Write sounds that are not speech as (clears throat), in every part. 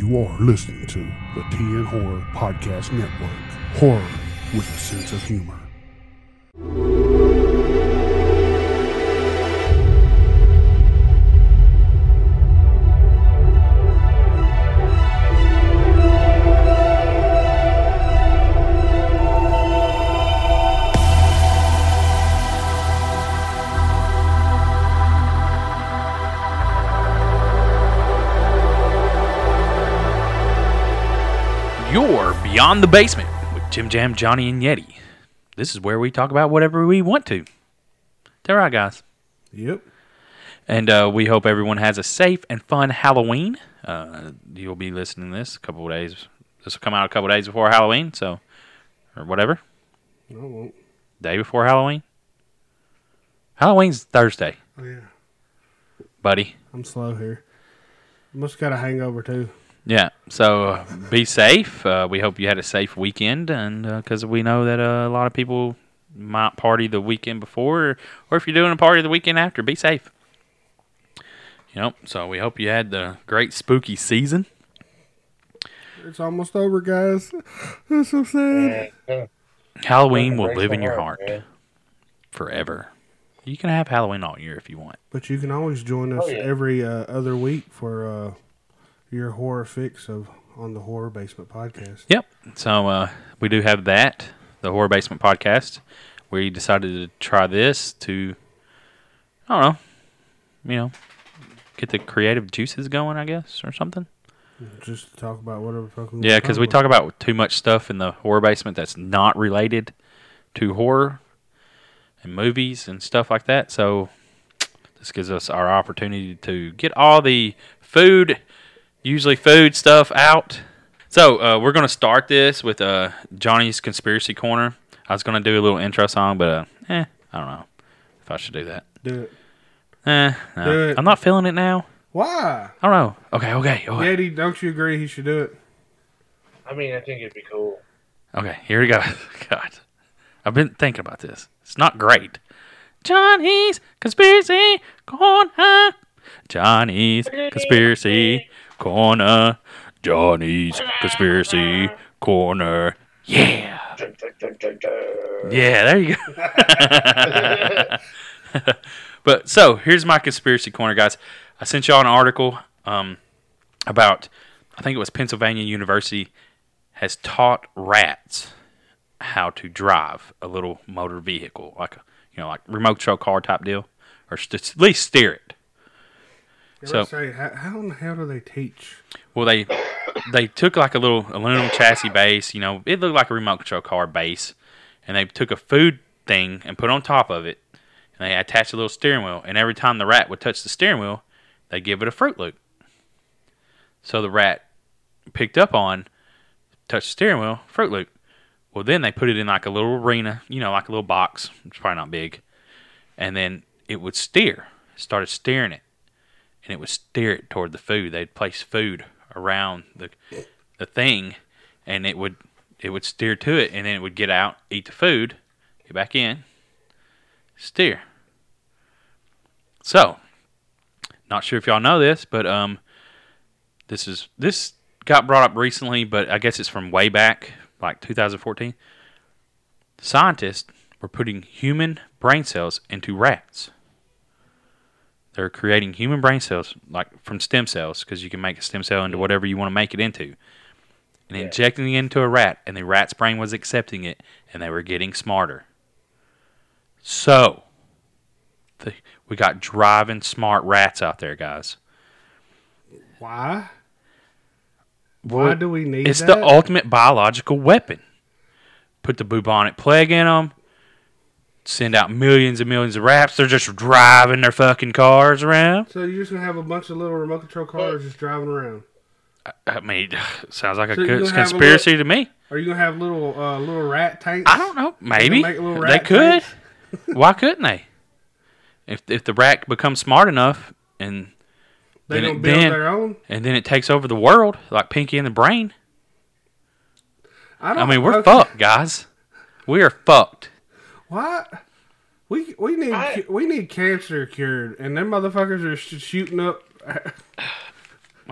You are listening to the TN Horror Podcast Network. Horror with a sense of humor. Beyond the Basement with Jim Jam, Jonny, and Yeti. This is where we talk about whatever we want to. They're guys. Yep. And uh, we hope everyone has a safe and fun Halloween. Uh, you'll be listening to this a couple of days. This will come out a couple of days before Halloween, so or whatever. No, it won't. Day before Halloween. Halloween's Thursday, Oh, yeah. buddy. I'm slow here. Must got a hangover, too. Yeah. So uh, be safe. Uh, we hope you had a safe weekend, and because we know that uh, a lot of people might party the weekend before, or if you're doing a party the weekend after, be safe. You know. So we hope you had the great spooky season. It's almost over, guys. (laughs) That's so sad. Halloween will live in your heart, heart forever. You can have Halloween all year if you want. But you can always join us Oh, yeah. every uh, other week for uh, your horror fix of on the Horror Basement podcast. Yep. So uh, we do have that, the Horror Basement podcast. We decided to try this to, I don't know, you know, get the creative juices going, I guess, or something. Just to talk about whatever fucking. Yeah, because we talk about too much stuff in the horror basement that's not related to horror and movies and stuff like that. So this gives us our opportunity to get all the food, usually food stuff out. So uh, we're gonna start this with uh, Jonny's conspiracy corner. I was gonna do a little intro song, but uh, eh, I don't know if I should do that. Do it. Eh, no. Do it. I'm not feeling it now. Why? I don't know. Okay, okay, okay. Yeti, don't you agree he should do it? I mean, I think it'd be cool. Okay, here we go. (laughs) God, I've been thinking about this. It's not great. Jonny's conspiracy corner. Jonny's conspiracy corner. Jonny's conspiracy corner. Yeah. Yeah, there you go. (laughs) but so here's my conspiracy corner, guys. I sent y'all an article um, about, I think it was Pennsylvania University has taught rats how to drive a little motor vehicle, like a, you know, like remote control car type deal, or st- at least steer it. So, say, how, how in the hell do they teach? Well, they they took like a little aluminum chassis base. You know, it looked like a remote control car base, and they took a food thing and put on top of it, and they attached a little steering wheel. And every time the rat would touch the steering wheel, they give it a Froot Loop. So the rat picked up on, touched the steering wheel, Froot Loop. Well, then they put it in like a little arena, you know, like a little box. It's probably not big, and then it would steer. Started steering it and it would steer it toward the food. They'd place food around the the thing, and it would it would steer to it, and then it would get out, eat the food, get back in, steer. So, not sure if y'all know this, but um, this is this got brought up recently, but I guess it's from way back, like 2014. Scientists were putting human brain cells into rats. They're creating human brain cells, like from stem cells, because you can make a stem cell into whatever you want to make it into, and Yeah. injecting it into a rat, and the rat's brain was accepting it, and they were getting smarter. So, the, we got driving smart rats out there, guys. Why? Why do we need It's that? the ultimate biological weapon. Put the bubonic plague in them. Send out millions and millions of raps. They're just driving their fucking cars around. so you're just gonna have a bunch of little remote control cars just driving around. I mean, (sighs) sounds like a So you good gonna a conspiracy to me. Are you gonna have little uh, little rat tanks? I don't know. Maybe they could. (laughs) Why couldn't they? If if the rat becomes smart enough and They then don't it- build then- their own. and then it takes over the world like Pinky and the Brain. I, don't, I mean, we're okay. fucked, guys. We are fucked. What? We we need I- we need cancer cured, and them motherfuckers are sh- shooting up. (sighs)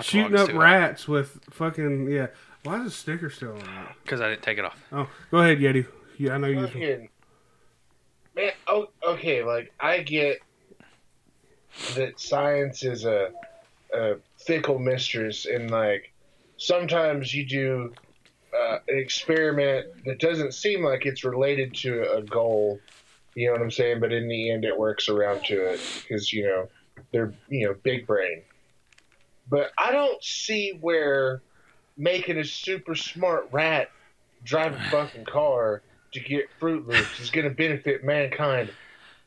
Shooting up too hot. rats with fucking yeah. Why is the sticker still on that? Because I didn't take it off. Oh, go ahead, Yeti. Yeah, I know you. Fucking man. Oh, okay. Like I get that science is a, a fickle mistress, and like sometimes you do uh, an experiment that doesn't seem like it's related to a goal. You know what I'm saying? But in the end, it works around to it because you know they're you know big brain. But I don't see where making a super smart rat drive a fucking car to get Froot Loops is going to benefit mankind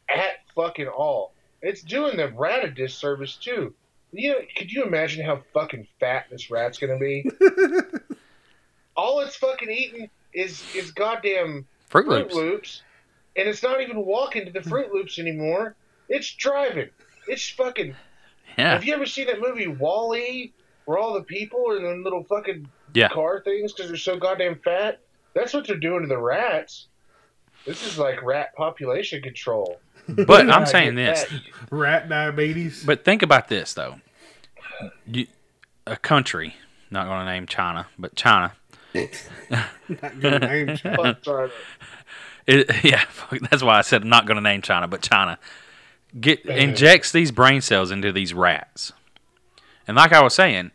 at fucking all. It's doing the rat a disservice too. You know, could you imagine how fucking fat this rat's going to be? (laughs) all it's fucking eating is is goddamn Fruit Froot Loops. Loops, and it's not even walking to the Fruit (laughs) Loops anymore. It's driving. It's fucking. Yeah. Have you ever seen that movie Wall-E, where all the people are in them little fucking Yeah. car things because they're so goddamn fat? That's what they're doing to the rats. This is like rat population control. (laughs) But I'm saying this. that. Rat diabetes. But think about this though. You, a country, not going to name China, but China. Not good name. (laughs) Chad. Fuck. It, yeah, that's why I said I'm not going to name China, but China get injects these brain cells into these rats, and like I was saying,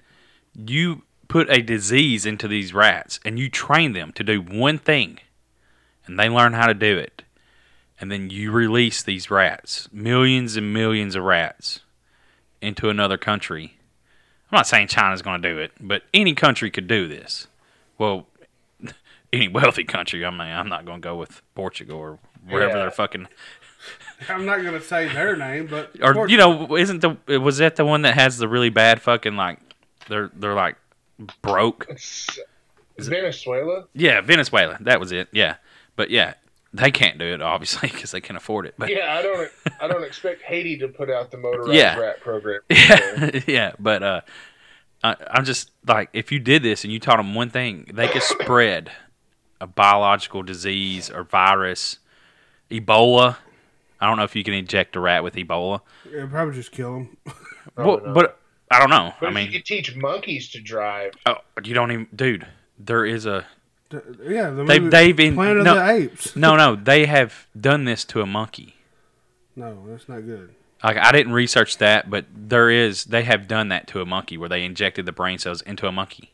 you put a disease into these rats and you train them to do one thing, and they learn how to do it, and then you release these rats, millions and millions of rats, into another country. I'm not saying China's going to do it, but any country could do this. Well, (laughs) any wealthy country. I mean, I'm not going to go with Portugal or wherever Yeah. they're fucking. (laughs) I'm not gonna say their name, but (laughs) Or course- you know, isn't the was that the one that has the really bad fucking like they're they're like broke? It's Venezuela. Yeah, Venezuela. That was it. Yeah, but yeah, they can't do it obviously because they can't afford it. But Yeah, I don't. I don't expect Haiti to put out the motorized Yeah. rat program. yeah, yeah, but uh, I, I'm just like if you did this and you taught them one thing, they could spread a biological disease or virus, Ebola. I don't know if you can inject a rat with Ebola. it'd probably just kill them. Well, Probably but I don't know. But I mean, you could teach monkeys to drive. oh, you don't even, dude. There is a yeah, the They've- movie they've been- Planet no. of the Apes. no, no. They have done this to a monkey. No, that's not good. Like I didn't research that, but there is. They have done that to a monkey where they injected the brain cells into a monkey.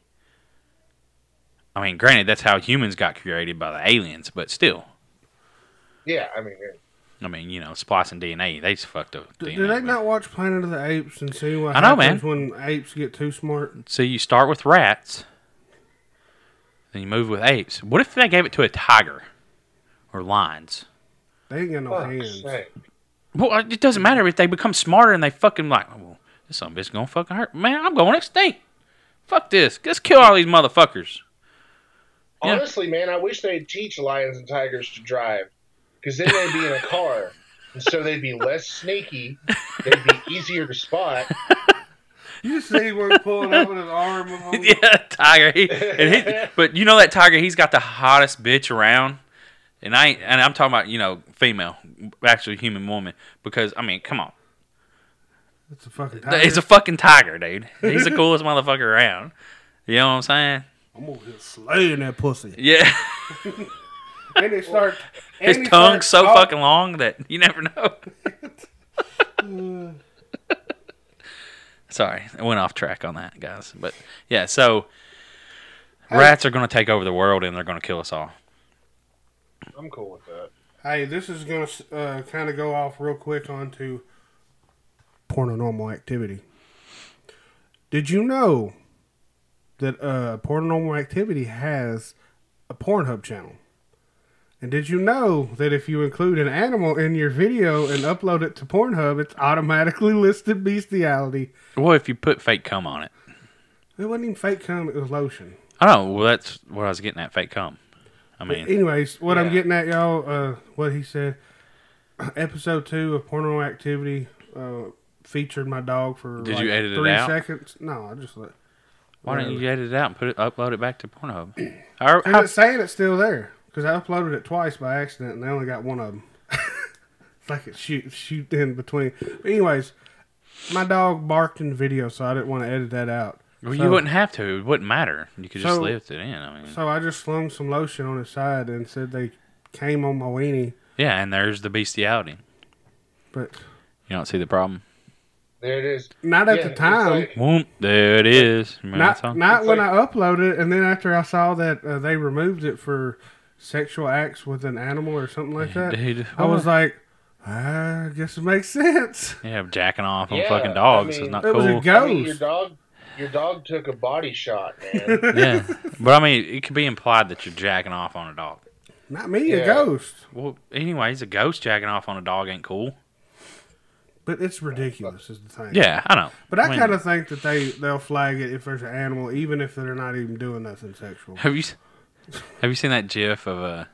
I mean, granted, that's how humans got created by the aliens, but still. Yeah, I mean, I mean, you know, splicing DNA, they just fucked up. D- DNA, Did they but- not watch Planet of the Apes and see what I know, happens when apes get too smart? So you start with rats, then you move with apes. What if they gave it to a tiger or lions? They ain't got no fuck's hands. sake. Well, uh, it doesn't matter if they become smarter and they fucking like, oh, well, this son of a bitch gonna fucking hurt. Man, I'm going extinct. Fuck this. Let's kill all these motherfuckers. Yeah. Honestly, man, I wish they'd teach lions and tigers to drive, because then they'd be in a (laughs) car, and so they'd be less sneaky. They'd be easier to spot. (laughs) You just see where pulling up with his arm. (laughs) yeah, tiger. He, and he, but you know that tiger, he's got the hottest bitch around. And I and I'm talking about you know female, actually human woman. Because I mean, come on, It's a fucking tiger. he's a fucking tiger, dude. He's the (laughs) coolest motherfucker around. You know what I'm saying? I'm over here slaying that pussy. Yeah. (laughs) And they start. His and tongue's so starts fucking long that you never know. (laughs) Sorry, I went off track on that, guys. But yeah, so rats are going to take over the world and they're going to kill us all. I'm cool with that. Hey, this is gonna uh, kind of go off real quick onto paranormal activity. Did you know that uh, paranormal activity has a Pornhub channel? And did you know that if you include an animal in your video and upload it to Pornhub, it's automatically listed bestiality? Well, if you put fake cum on it. It wasn't even fake cum; it was lotion. I know. Well, that's what I was getting at. Fake cum. I mean, anyways, what I'm getting at, y'all, uh, what he said, (clears throat) episode two of Porno Activity uh, featured my dog for Did like you edit it three out? seconds. No, I just let. why don't you edit it out and put it, upload it back to Pornhub? (clears throat) How, how, it's saying it's still there because I uploaded it twice by accident and they only got one of them. it's (laughs) like it shoot shoot in between. But anyways, my dog barked in the video, so I didn't want to edit that out. Well, So- you wouldn't have to. It wouldn't matter. You could just So- lift it in. I mean, So I just slung some lotion on his side and said they came on my weenie, yeah, and there's the bestiality. but You don't see the problem. There it is. not at Yeah, the time. like- Whoop, there it is. Remember not not when like- I uploaded it, and then after I saw that uh, they removed it for sexual acts with an animal or something like that, Dude, I was like, I guess it makes sense. yeah, jacking off on Yeah, fucking I dogs mean- is not It was a cool. I mean, your Ghost. dog, your dog took a body shot, man. (laughs) yeah, but I mean, it could be implied that you're jacking off on a dog. Not me, a ghost. Well, anyways, a ghost jacking off on a dog ain't cool. But it's ridiculous, is the thing. Yeah, I know. But I mean, kind of think that they they'll flag it if there's an animal, even if they're not even doing nothing sexual. have you have you seen that GIF of a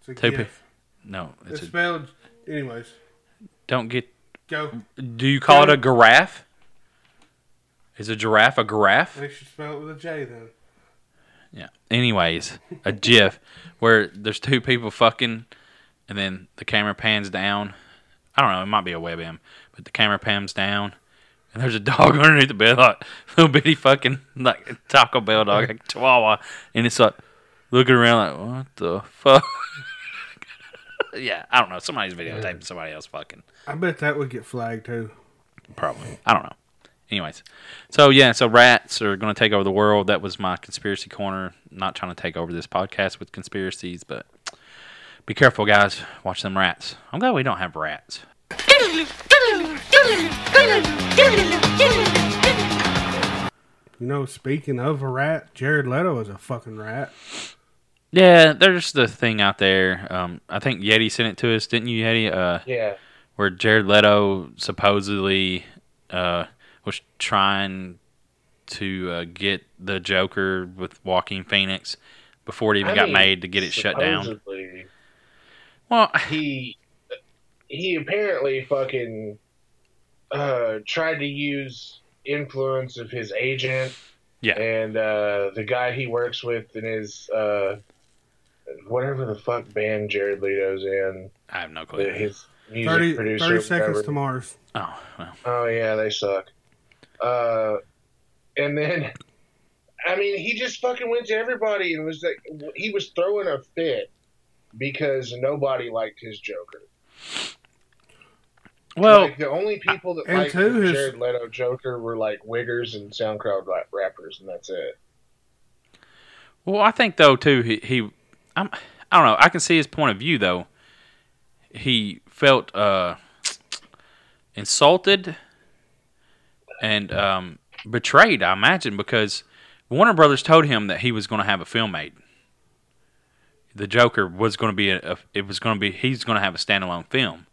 It's a Two gift. no? It's, It's a spelled. Anyways, don't get. go. Do you call it a giraffe? Is a giraffe a giraffe? They should spell it with a J then. Yeah. Anyways, a GIF where there's two people fucking, and then the camera pans down. I don't know. It might be a webm, but the camera pans down, and there's a dog (laughs) underneath the bed, like little bitty fucking like Taco Bell dog, like Chihuahua, and it's like looking around like what the fuck. (laughs) yeah, I don't know. Somebody's videotaping somebody else fucking. I bet that would get flagged too. Probably. I don't know. Anyways, so yeah, so rats are going to take over the world. That was my conspiracy corner. Not trying to take over this podcast with conspiracies, but be careful, guys. Watch them rats. I'm glad we don't have rats. You know, speaking of a rat, Jared Leto is a fucking rat. Yeah, there's the thing out there. Um, I think Yeti sent it to us, didn't you, Yeti? Uh, yeah. where Jared Leto supposedly uh, was trying to uh, get the Joker with Joaquin Phoenix before it even I got mean, made to get it shut down. Well, He he apparently fucking uh, tried to use influence of his agent. Yeah. And uh, the guy he works with in his uh, whatever the fuck band Jared Leto's in, I have no clue. his music 30, producer. 30 seconds whatever. to Mars. Oh, well. Oh yeah, they suck. Uh, and then, I mean, he just fucking went to everybody and was like, he was throwing a fit because nobody liked his Joker. Well, like the only people that and liked two, the his- Jared Leto Joker were like wiggers and SoundCloud rap- rappers, and that's it. well, I think though too he, he I'm I don't know. I can see his point of view though. He felt uh insulted and um betrayed, I imagine, because Warner Brothers told him that he was going to have a film made. The Joker was going to be a, a it was going to be he's going to have a standalone film.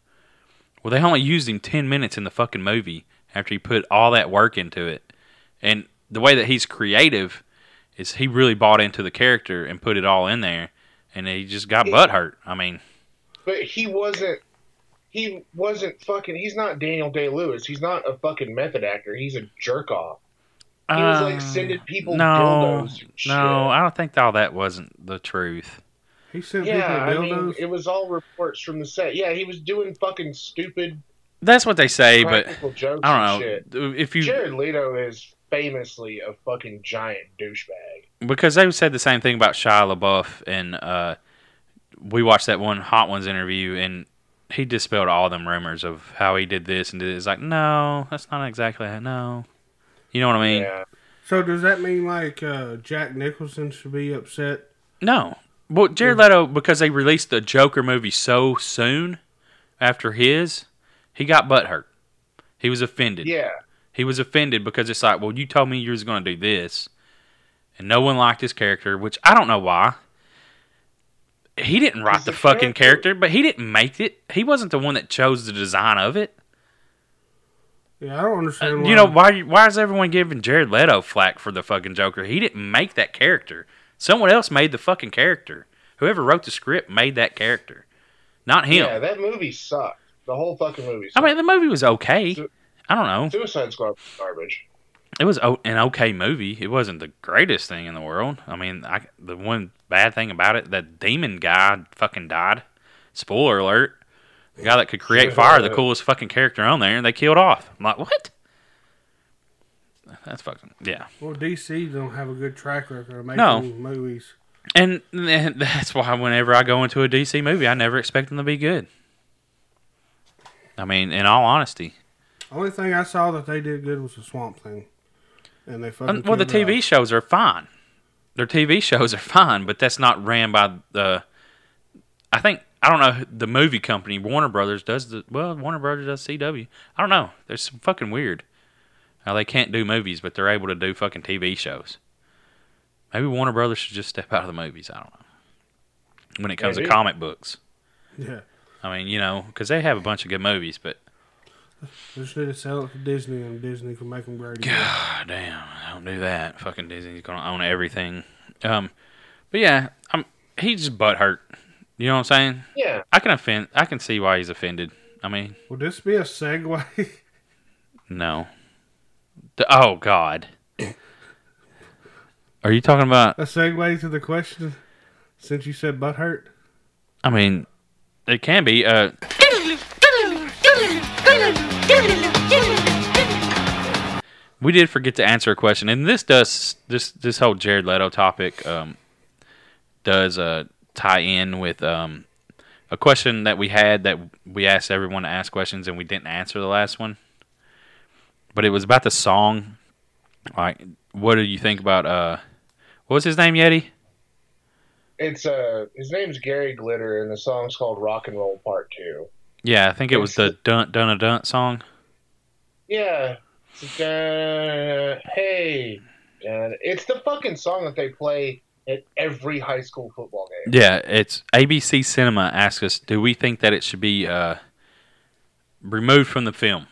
Well, they only used him 10 minutes in the fucking movie after he put all that work into it. And the way that he's creative is he really bought into the character and put it all in there and he just got butt hurt. I mean, But he wasn't. He wasn't fucking. He's not Daniel Day Lewis. He's not a fucking method actor. He's a jerk off. He was like uh, sending people no, dildos. And shit. no, I don't think all that wasn't the truth. He sent Yeah, I people mean, it was all reports from the set. Yeah, he was doing fucking stupid That's what they say, but jokes I don't know shit. if you Jared Leto is famously a fucking giant douchebag. because they said the same thing about Shia LaBeouf, and uh, we watched that one Hot Ones interview, and he dispelled all them rumors of how he did this and did. It's like, no, that's not exactly how. No, you know what I mean? yeah. so does that mean like uh, Jack Nicholson should be upset? No. Well, Jared Leto, because they released the Joker movie so soon after his, he got butthurt. He was offended. Yeah. He was offended because it's like, well, you told me you was going to do this, and no one liked his character, which I don't know why. He didn't write Because the the fucking character- character, but he didn't make it. He wasn't the one that chose the design of it. Yeah, I don't understand. Uh, why. you know why? Why is everyone giving Jared Leto flack for the fucking Joker? He didn't make that character. Someone else made the fucking character. Whoever wrote the script made that character, not him. Yeah, that movie sucked. The whole fucking movie Sucked. I mean, the movie was okay. Su- I don't know. Suicide Squad was garbage. It was an okay movie. It wasn't the greatest thing in the world. I mean, I, the one bad thing about it, that demon guy fucking died. Spoiler alert. The guy that could create fire, the coolest fucking character on there, and they killed off. I'm like, what? That's fucking yeah. Well, DC don't have a good track record of making No. movies. And th- (laughs) that's why whenever I go into a DC movie, I never expect them to be good. I mean, in all honesty. Only thing I saw that they did good was the Swamp Thing, and they fucking well, the TV off. shows are fine. Their TV shows are fine, but that's not ran by the. I think I don't know the movie company Warner Brothers does the well Warner Brothers does CW. I don't know. There's some fucking weird. How they can't do movies, but they're able to do fucking TV shows. Maybe Warner Brothers should just step out of the movies. I don't know. When it comes Maybe. to comic books, Yeah, I mean, you know, because they have a bunch of good movies, but they just need to sell it to Disney, and Disney can make them great. again. God damn, don't do that. Fucking Disney's gonna own everything. Um, but yeah, I'm he's just butthurt. You know what I'm saying? Yeah. I can offend. I can see why he's offended. I mean, Would this be a segue? no. The- oh God. Are you talking about? a segue to the question? Since you said butt hurt, I mean, it can be. Uh, (laughs) we did forget to answer a question, and this does this this whole Jared Leto topic um, does uh, tie in with um, a question that we had that we asked everyone to ask questions, and we didn't answer the last one. But it was about the song. Like, what do you think about uh, what was his name, Yeti? It's uh his name's Gary Glitter and the song's called Rock and Roll Part Two. Yeah, I think it was the Dun Dun a Dun song. Yeah. It's, hey. And it's the fucking song that they play at every high school football game. Yeah, it's ABC Cinema asked us, do we think that it should be uh, removed from the film?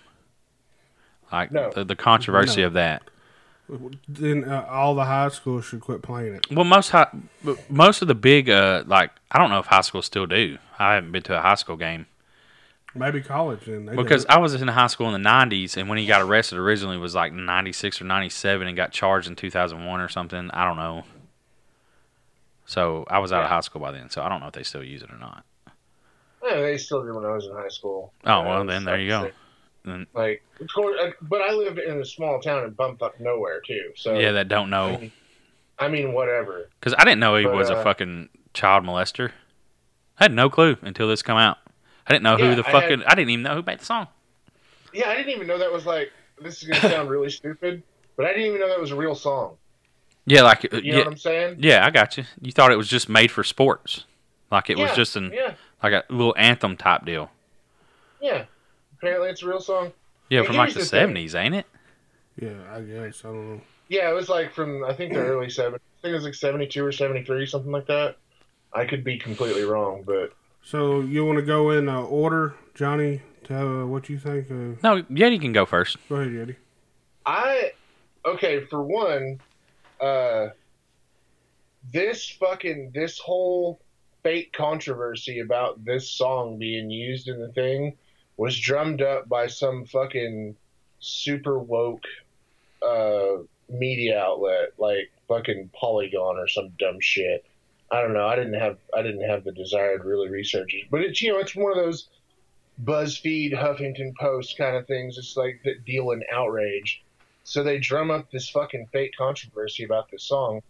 Like No. the, the controversy No. of that. then uh, all the high schools should quit playing it. Well, most high, most of the big uh, like I don't know if high schools still do. I haven't been to a high school game Maybe college then. They do because it. I was in high school in the '90s, and when he got arrested originally was like '96 or '97, and got charged in 2001 or something. I don't know. So I was out of high school by then, so I don't know if they still use it or not. Yeah, they still did when I was in high school. Oh well, then there you go. like- Then Like, of course, uh, but I live in a small town in bumfuck nowhere too. So yeah, that don't know. I mean, I mean, whatever. Because I didn't know he But, was a uh, fucking child molester. I had no clue until this come out. I didn't know who the I fucking. had- I, didn't even know who made the song. Yeah, I didn't even know that was like. This is gonna sound really stupid, but I didn't even know that was a real song. Yeah, like uh, You know yeah, what I'm saying? yeah, I got you. You thought it was just made for sports, like it was just an Yeah, like a little anthem type deal. yeah. Apparently, it's a real song. Yeah, Hey, from like here's the the thing. seventies, ain't it? yeah, I guess I don't know. Yeah, it was like from I think the early '70s. I think it was like '72 or '73, something like that. I could be completely wrong, but So you want to go in uh, order, Jonny? To uh, what you think. Uh, No, Yeti can go first. go ahead, Yeti. I okay for one, uh, this fucking this whole fake controversy about this song being used in the thing was drummed up by some fucking super woke uh media outlet like fucking Polygon or some dumb shit. I don't know. I didn't have I didn't have the desire to really research it, but it's you know it's one of those BuzzFeed, Huffington Post kind of things. It's like that deal in outrage. So they drum up this fucking fake controversy about this song,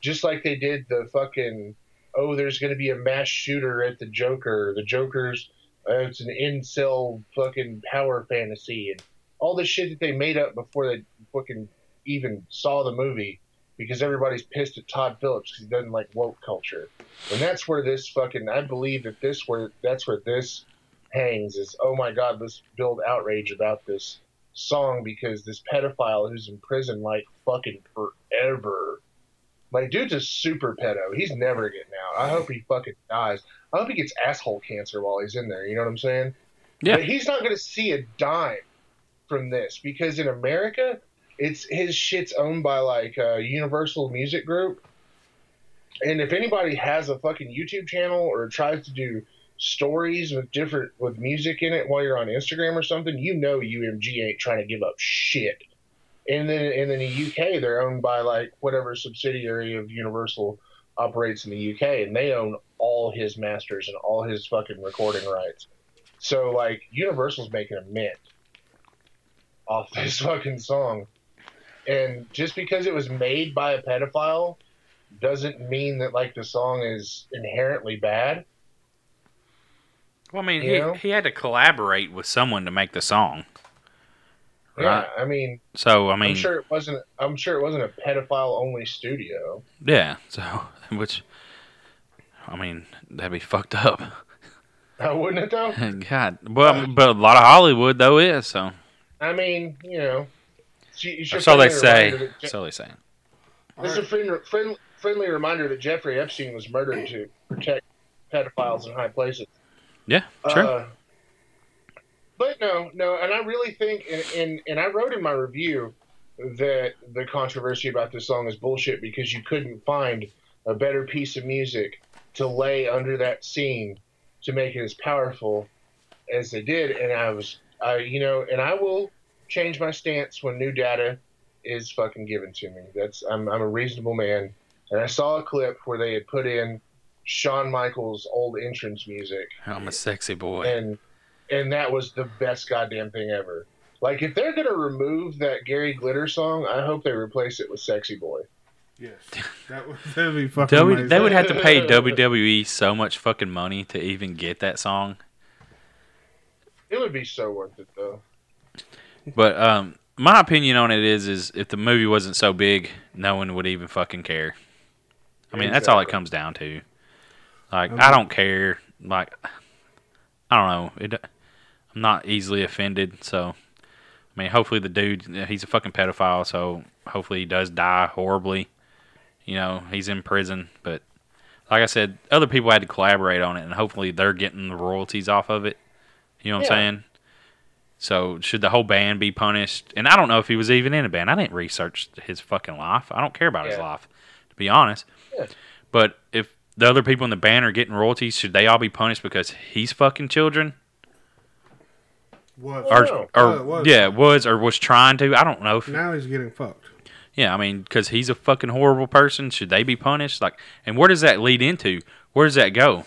just like they did the fucking oh, there's going to be a mass shooter at the Joker. The Joker's uh, it's an incel fucking power fantasy and all the shit that they made up before they fucking even saw the movie because everybody's pissed at Todd Phillips because he doesn't like woke culture. And that's where this fucking I believe that this where that's where this hangs is oh my god let's build outrage about this song because this pedophile who's in prison like fucking forever. Like dude's a super pedo. He's never getting out. I hope he fucking dies. I hope he gets asshole cancer while he's in there. You know what i'm saying? Yeah. but he's not going to see a dime from this because in america it's his shit's owned by like uh, universal music group and if anybody has a fucking youtube channel or tries to do stories with different with music in it while you're on Instagram or something, you know UMG ain't trying to give up shit. And then and in the UK they're owned by like whatever subsidiary of Universal operates in the UK and they own all his masters and all his fucking recording rights. So like Universal's making a mint off this (laughs) fucking song. And just because it was made by a pedophile doesn't mean that like the song is inherently bad. Well, I mean, You he, know? he had to collaborate with someone to make the song. Right. Yeah, I mean, So I mean, I'm sure it wasn't. I'm sure it wasn't a pedophile only studio. yeah. So (laughs) which, I mean, that'd be fucked up. Uh, (laughs) wouldn't it though? (laughs) God, well, but a lot of Hollywood though is so. I mean, you know, That's all they say. Je- That's all they say. This is a friend, friend, friendly reminder that Jeffrey Epstein was murdered to protect pedophiles in high places. Yeah, sure. Uh, but no, no, and I really think, and, and, and I wrote in my review that the controversy about this song is bullshit because you couldn't find a better piece of music to lay under that scene to make it as powerful as they did. And I was, I, you know, and I will change my stance when new data is fucking given to me. That's I'm, I'm a reasonable man, and I saw a clip where they had put in Shawn Michaels' old entrance music I'm a sexy boy. and and that was the best goddamn thing ever. Like if they're gonna remove that Gary Glitter song, I hope they replace it with "Sexy Boy." Yes, that would that'd be fucking W, they would have to pay (laughs) WWE so much fucking money to even get that song. It would be so worth it though. But um, my opinion on it is, is if the movie wasn't so big, no one would even fucking care. I mean, that's all it comes down to. Like, I don't care. Like, I don't know. It, I'm not easily offended. So, I mean, hopefully the dude, he's a fucking pedophile. So hopefully he does die horribly. You know, he's in prison. But like I said, other people had to collaborate on it, and hopefully they're getting the royalties off of it. You know what Yeah. I'm saying? So should the whole band be punished? And I don't know if he was even in a band. I didn't research his fucking life. I don't care about his life, to be honest. Yeah. But if the other people in the band are getting royalties, should they all be punished because he's fucking children? was. Or, or Oh, it was. yeah, was or was trying to. I don't know. If, now he's getting fucked. yeah, I mean, because he's a fucking horrible person. Should they be punished? Like, and where does that lead into? Where does that go?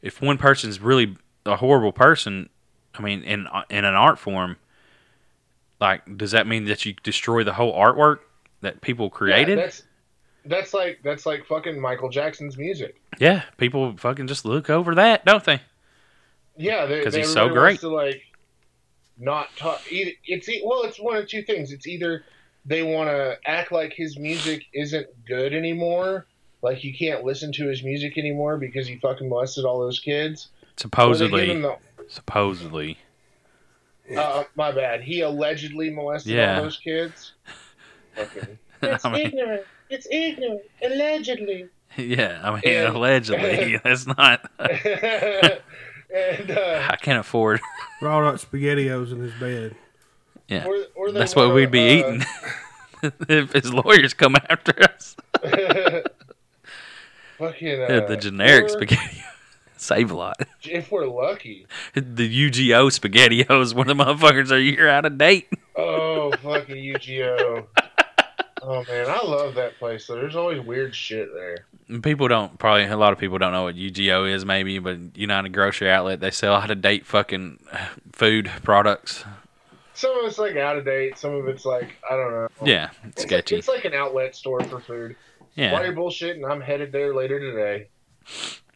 If one person's really a horrible person, I mean, in in an art form, like, does that mean that you destroy the whole artwork that people created? Yeah, that's that's like that's like fucking Michael Jackson's music. Yeah, people fucking just look over that, don't they? Yeah, because he's so great. To like not talk. It's well, it's one of two things. It's either they want to act like his music isn't good anymore, like you can't listen to his music anymore because he fucking molested all those kids. Or they give Supposedly, supposedly. Uh, my bad. He allegedly molested Yeah. all those kids. (laughs) Fucking. I mean, ignorant. It's ignorant. Allegedly. yeah, I mean, And- allegedly, (laughs) (laughs) that's not. and uh, I can't afford. Raw up spaghettios in his bed. Yeah, or, or they that's what wanna, we'd be uh, eating if his lawyers come after us. fucking uh, Yeah, the generic or spaghetti. Save a lot. (laughs) If we're lucky. The UGO spaghettios, where the motherfuckers are a year out of date. Oh, (laughs) fucking UGO. Oh man, I love that place. So there's always weird shit there. People don't probably a lot of people don't know what UGO is maybe, but United Grocery Outlet they sell out of date fucking (sighs) food products. Some of it's like out of date. Some of it's like I don't know. Yeah, it's It's like, sketchy. it's like an outlet store for food. Yeah, you're bullshitting, I'm headed there later today.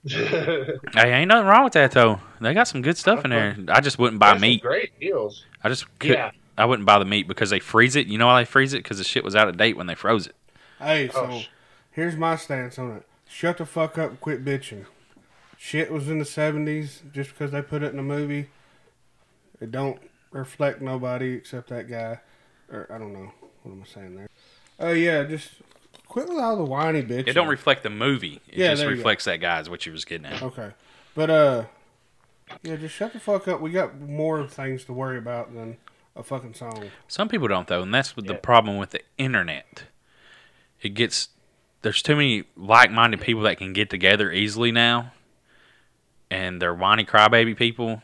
Hey, ain't nothing wrong with that though. They got some good stuff in there. I just wouldn't buy There's meat. Great deals. I just could, Yeah. I wouldn't buy the meat because they freeze it. You know why they freeze it? Because the shit was out of date when they froze it. Hey, oh, so Oh, sh- here's my stance on it. Shut the fuck up and quit bitching. Shit was in the 70s. Just because they put it in a movie, it don't reflect nobody except that guy. Or, I don't know. What am I saying there? Oh, yeah, just quit with all the whiny bitch. It don't reflect the movie. It Yeah, just there you go. reflects that guy. Is what you was getting at. Okay. But, uh, yeah, just shut the fuck up. We got more things to worry about than a fucking song. Some people don't though, and that's what the problem with the internet. It gets there's too many like-minded people that can get together easily now, and they're whiny crybaby people,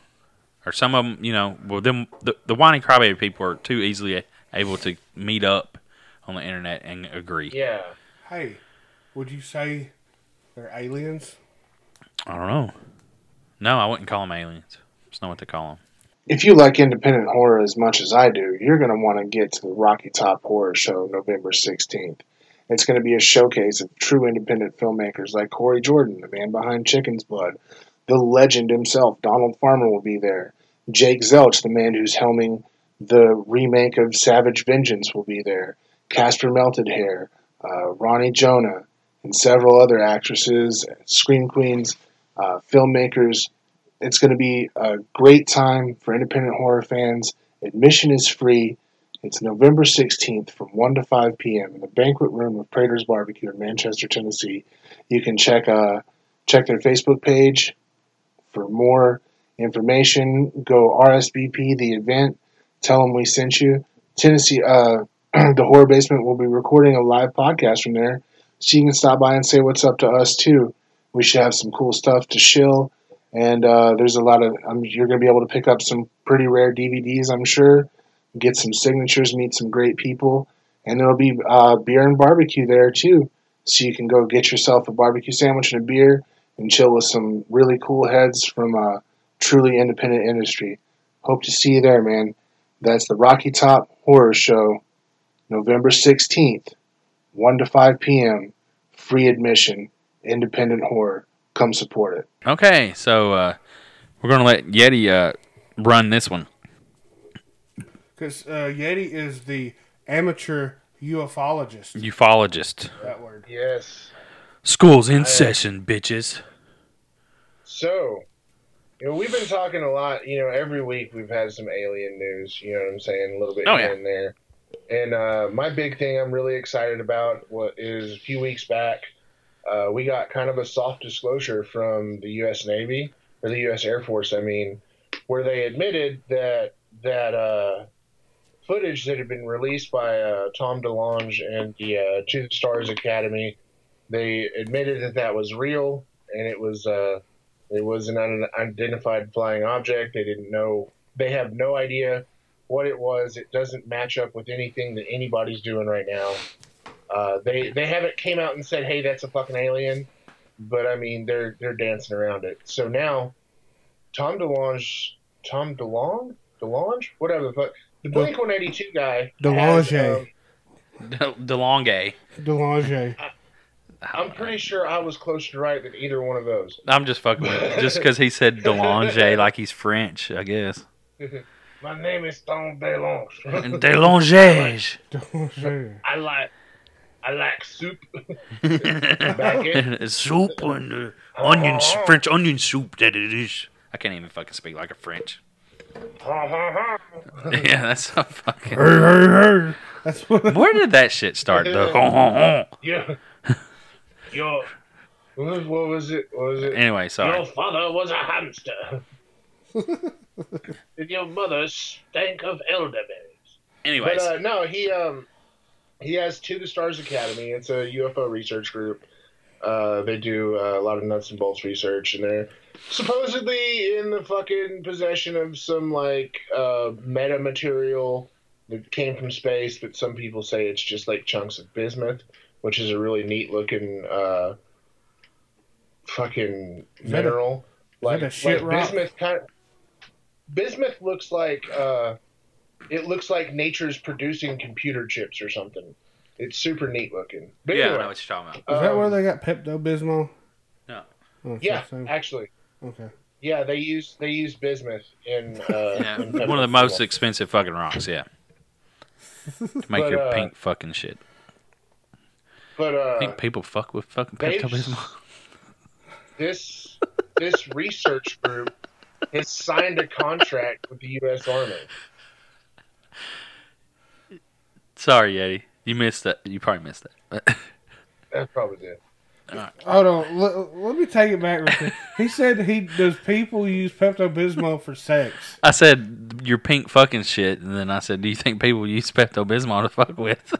or some of them, you know, well, them the, the whiny crybaby people are too easily able to meet up on the internet and agree. yeah. Hey, would you say they're aliens? I don't know. No, I wouldn't call them aliens. That's not what they call them. if you like independent horror as much as I do, you're going to want to get to the Rocky Top Horror Show November 16th. It's going to be a showcase of true independent filmmakers like Corey Jordan, the man behind Chicken's Blood. The legend himself, Donald Farmer, will be there. Jake Zelch, the man who's helming the remake of Savage Vengeance, will be there. Casper Melted Hair, uh, Ronnie Jonah, and several other actresses, screen queens, uh, filmmakers. It's going to be a great time for independent horror fans. Admission is free. It's November 16th from 1 to 5 p.m. in the banquet room of Prater's Barbecue in Manchester, Tennessee. You can check uh, check their Facebook page for more information. Go RSVP the event. Tell them we sent you. Tennessee, uh, (clears throat) the Horror Basement will be recording a live podcast from there, so you can stop by and say what's up to us too. We should have some cool stuff to shill, and uh, there's a lot of um, you're going to be able to pick up some pretty rare DVDs, I'm sure. Get some signatures, meet some great people, and there'll be uh, beer and barbecue there too, so you can go get yourself a barbecue sandwich and a beer and chill with some really cool heads from a truly independent industry. Hope to see you there, man. That's the Rocky Top Horror Show, November 16th, 1 to 5 p.m. Free admission, independent horror. Come support it. Okay, so uh, we're gonna let Yeti uh, run this one. Because uh, Yeti is the amateur ufologist. Ufologist. That word. Yes. School's in I- session, bitches. So, you know, we've been talking a lot. You know, every week we've had some alien news. You know what I'm saying? A little bit Oh, here yeah. and there. And uh, my big thing I'm really excited about what is a few weeks back, uh, we got kind of a soft disclosure from the U.S. Navy or the U.S. Air Force. I mean, where they admitted that that uh, footage that had been released by uh, Tom DeLonge and the uh, Stars Academy, they admitted that that was real and it was. Uh, it was an unidentified flying object. They didn't know. They have no idea what it was. It doesn't match up with anything that anybody's doing right now. Uh, they they haven't came out and said, "Hey, that's a fucking alien," but I mean, they're they're dancing around it. So now, Tom DeLonge, Tom DeLonge, DeLonge, whatever the fuck, the Blink One Eighty Two guy, has, DeLonge. um, De- DeLonge. Delange. I'm pretty sure I was closer to right than either one of those. I'm just fucking with it. Just because he said (laughs) DeLonge like he's French, I guess. (laughs) My name is Tom DeLonge. DeLonge. (laughs) Delange. I like I like soup. (laughs) Back in. soup and uh, onion, French onion soup that it is. I can't even fucking speak like a French. (laughs) yeah, that's so fucking. Hey, hey, hey. That's what. Where did that shit start though? yeah. Your what was, what was it? What was it? anyway, sorry. Your father was a hamster. (laughs) and your mother stank of elderberries. Anyways, But uh, no, he um he has To the Stars Academy. It's a UFO research group. Uh, they do uh, a lot of nuts and bolts research, and they're supposedly in the fucking possession of some like uh, meta material that came from space, but some people say it's just like chunks of bismuth, which is a really neat looking uh, fucking Is a- mineral. like, that a shit like rock? bismuth kind bismuth looks like uh, it looks like nature's producing computer chips or something. It's super neat looking. But yeah, I know what you're talking about. Is that where um, they got Pepto Bismol? No. Oh, Yeah, the actually, Okay. yeah, they use they use bismuth in. Uh, (laughs) Yeah, in one of the most expensive fucking rocks. Yeah, to make But, your uh, pink fucking shit. But uh, I think people fuck with fucking they've- Pepto Bismol. (laughs) this this research group has signed a contract with the U.S. Army. Sorry, Yeti. You missed that. You probably missed that. That's probably it. Hold on. Let, let me take it back. He said he does people use Pepto Bismol for sex. I said your pink fucking shit, and then I said, "Do you think people use Pepto Bismol to fuck with?"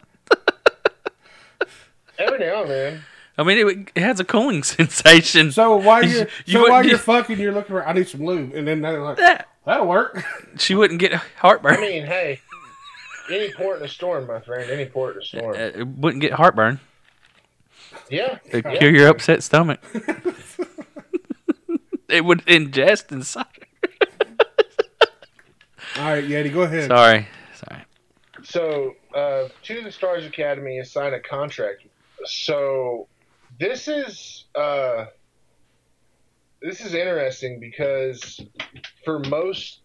Every now and then. I mean, it, it has a cooling (laughs) sensation. So while You- you're you so wouldn't while you're fucking, you're looking around. I need some lube, and then they're like, Yeah, "That'll work." she wouldn't get heartburn. I mean, hey, any port in a storm, my friend. Any port in a storm. Uh, it wouldn't get heartburn. Yeah. It'd yeah. cure your upset stomach. (laughs) it would ingest inside. All right, Yeti, go ahead. Sorry, sorry. So, uh, To the Stars Academy has signed a contract. So, this is uh, this is interesting because for most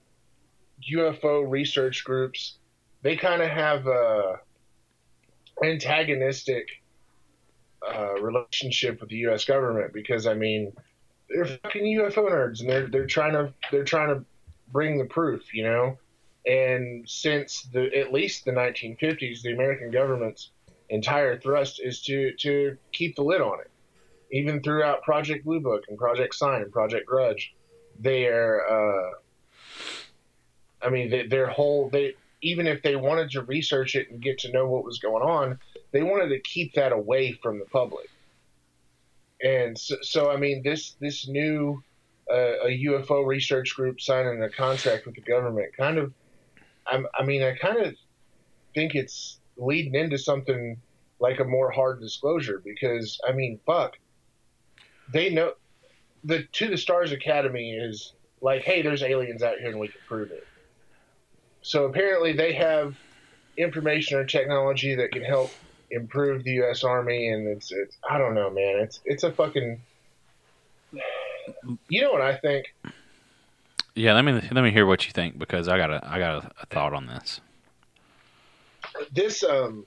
UFO research groups, they kind of have a antagonistic uh, relationship with the U.S. government because I mean they're fucking UFO nerds and they're they're trying to they're trying to bring the proof, you know. And since the at least the 1950s, the American government's entire thrust is to to keep the lid on it. Even throughout Project Blue Book and Project Sign and Project Grudge, they are. Uh, I mean, they, their whole they even if they wanted to research it and get to know what was going on, they wanted to keep that away from the public. And so, so I mean, this this new uh, a UFO research group signing a contract with the government kind of, I'm, I mean, I kind of think it's leading into something like a more hard disclosure because I mean, fuck, they know the To the Stars Academy is like, hey, there's aliens out here and we can prove it. So apparently they have information or technology that can help improve the U.S. Army, and it's it's I don't know, man. It's it's a fucking. You know what I think? Yeah, let me let me hear what you think because I got a I got a, a thought on this. This um,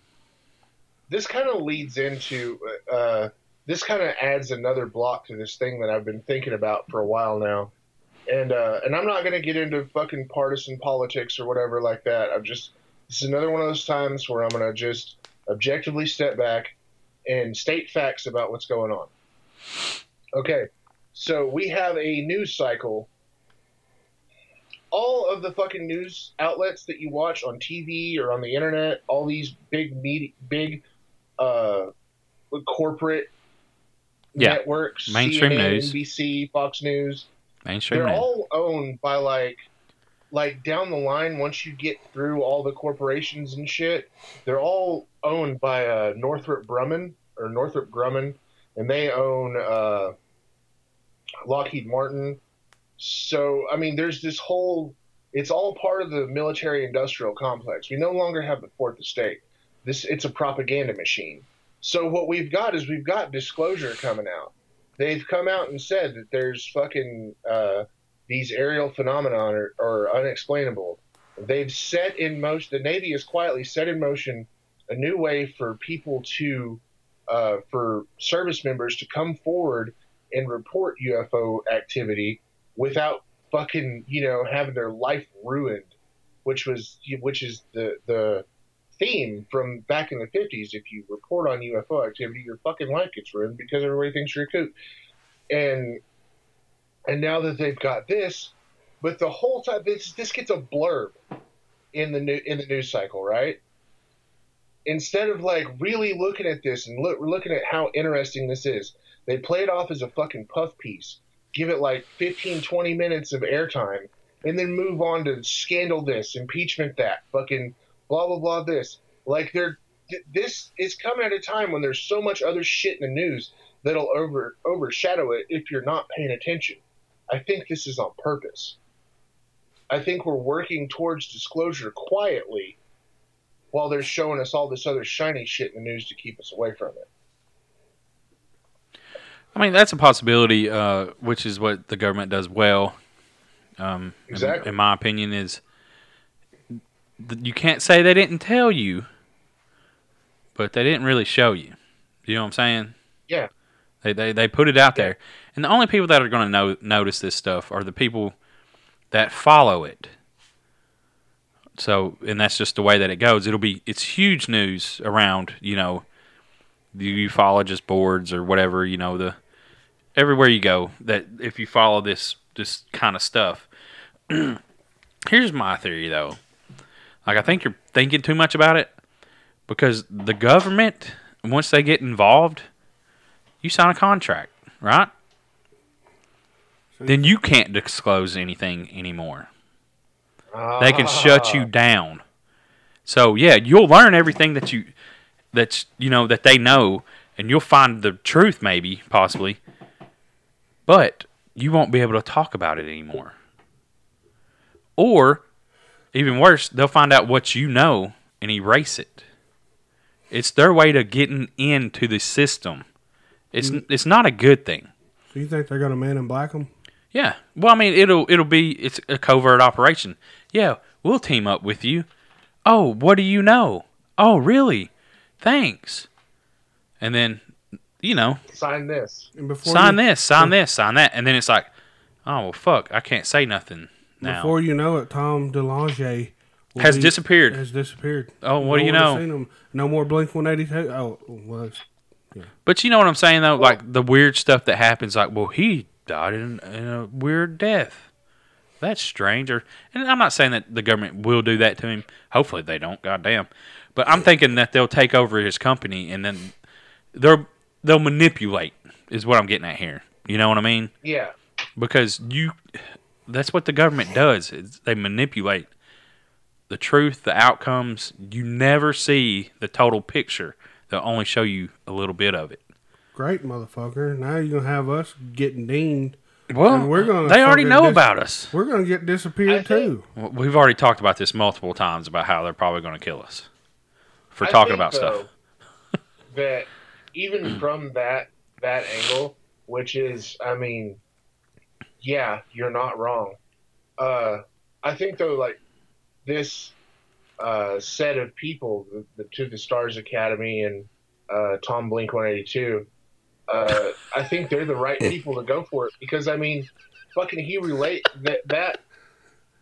this kind of leads into uh, this kind of adds another block to this thing that I've been thinking about for a while now, and uh, and I'm not gonna get into fucking partisan politics or whatever like that. I'm just this is another one of those times where I'm gonna just objectively step back and state facts about what's going on. Okay, so we have a news cycle. All of the fucking news outlets that you watch on TV or on the internet, all these big media, big uh, corporate Yeah, networks, mainstream CNN, news. NBC, Fox News, Mainstream they're news. all owned by like like down the line once you get through all the corporations and shit they're all owned by uh, northrop grumman or northrop grumman and they own uh, lockheed martin so i mean there's this whole it's all part of the military industrial complex we no longer have the fourth estate this it's a propaganda machine so what we've got is we've got disclosure coming out they've come out and said that there's fucking uh, these aerial phenomena are, are unexplainable. They've set in motion. The Navy has quietly set in motion a new way for people to, uh, for service members to come forward and report UFO activity without fucking you know having their life ruined, which was which is the the theme from back in the 50s. If you report on UFO activity, your fucking life gets ruined because everybody thinks you're a kook. And and now that they've got this, but the whole time this this gets a blurb in the new in the news cycle, right? Instead of like really looking at this and look, looking at how interesting this is, they play it off as a fucking puff piece, give it like 15, 20 minutes of airtime, and then move on to scandal this, impeachment that, fucking blah blah blah this. Like they're th- this is coming at a time when there's so much other shit in the news that'll over overshadow it if you're not paying attention. I think this is on purpose. I think we're working towards disclosure quietly while they're showing us all this other shiny shit in the news to keep us away from it. I mean, that's a possibility, uh, which is what the government does well. Um, in- Exactly. in, my opinion, is th- you can't say they didn't tell you, but they didn't really show you. You know what I'm saying? Yeah. They they, they put it out there, and the only people that are going to know notice this stuff are the people that follow it. So, and that's just the way that it goes. It'll be it's huge news around you know the ufologist boards or whatever you know the everywhere you go that if you follow this this kind of stuff. (clears throat) Here's my theory though. Like I think you're thinking too much about it because the government once they get involved, you sign a contract, right? Then you can't disclose anything anymore. They can shut you ah. down. So yeah, you'll learn everything that you that's you know that they know, and you'll find the truth maybe possibly, but you won't be able to talk about it anymore. Or even worse, they'll find out what you know and erase it. It's their way to getting into the system. It's mm. it's not a good thing. So you think they're gonna man in black them? Yeah. Well, I mean, it'll it'll be it's a covert operation. Yeah, we'll team up with you. Oh, what do you know? Oh, really? Thanks. And then, you know, Sign this. And before sign you, this, sign this, sign that, and then it's like, oh well, fuck, I can't say nothing now. Before you know it, Tom DeLonge Has be- disappeared. Has disappeared. Oh, what do you one has know? Seen him. No more Blink One Eighty Two. Oh, well, it's- But you know what I'm saying though, like the weird stuff that happens. Like, well, he died in, in a weird death. That's strange. Or, and I'm not saying that the government will do that to him. Hopefully they don't. Goddamn. But I'm thinking that they'll take over his company and then they'll they'll manipulate. Is what I'm getting at here. You know what I mean? Yeah. Because you, that's what the government does. Is they manipulate the truth, the outcomes. You never see the total picture. They'll only show you a little bit of it. great, motherfucker. Now you're gonna have us getting deaned. Well, And we're gonna they already know dis- about us. We're gonna get disappeared think- too. We've already talked about this multiple times about how they're probably going to kill us for I talking think, about stuff. though, that even from that that angle, which is, I mean, yeah, you're not wrong. Uh, I think though, like this uh, set of people, the, the to the Stars Academy and uh, Tom Blink 182, uh, I think they're the right (laughs) people to go for it because I mean, fucking he relate that that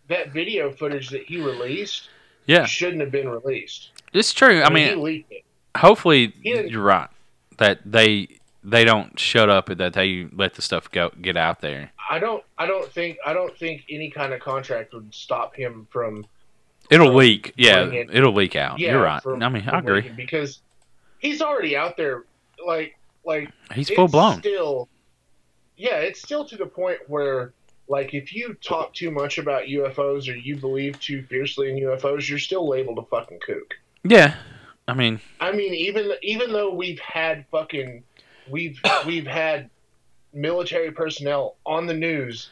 that video footage that he released Yeah, shouldn't have been released. it's true. I he mean, hopefully you're right that they they don't shut up and that they let the stuff go get out there. I don't. I don't think. I don't think any kind of contract would stop him from. It'll From leak. Yeah, it- it'll leak out. Yeah, you're right. from- I mean, I agree. because he's already out there. Like, like He's full blown. Still, yeah, it's still to the point where, like, if you talk too much about UFOs or you believe too fiercely in UFOs, you're still labeled a fucking kook. Yeah, I mean, I mean, even even though we've had fucking, we've (coughs) we've had military personnel on the news,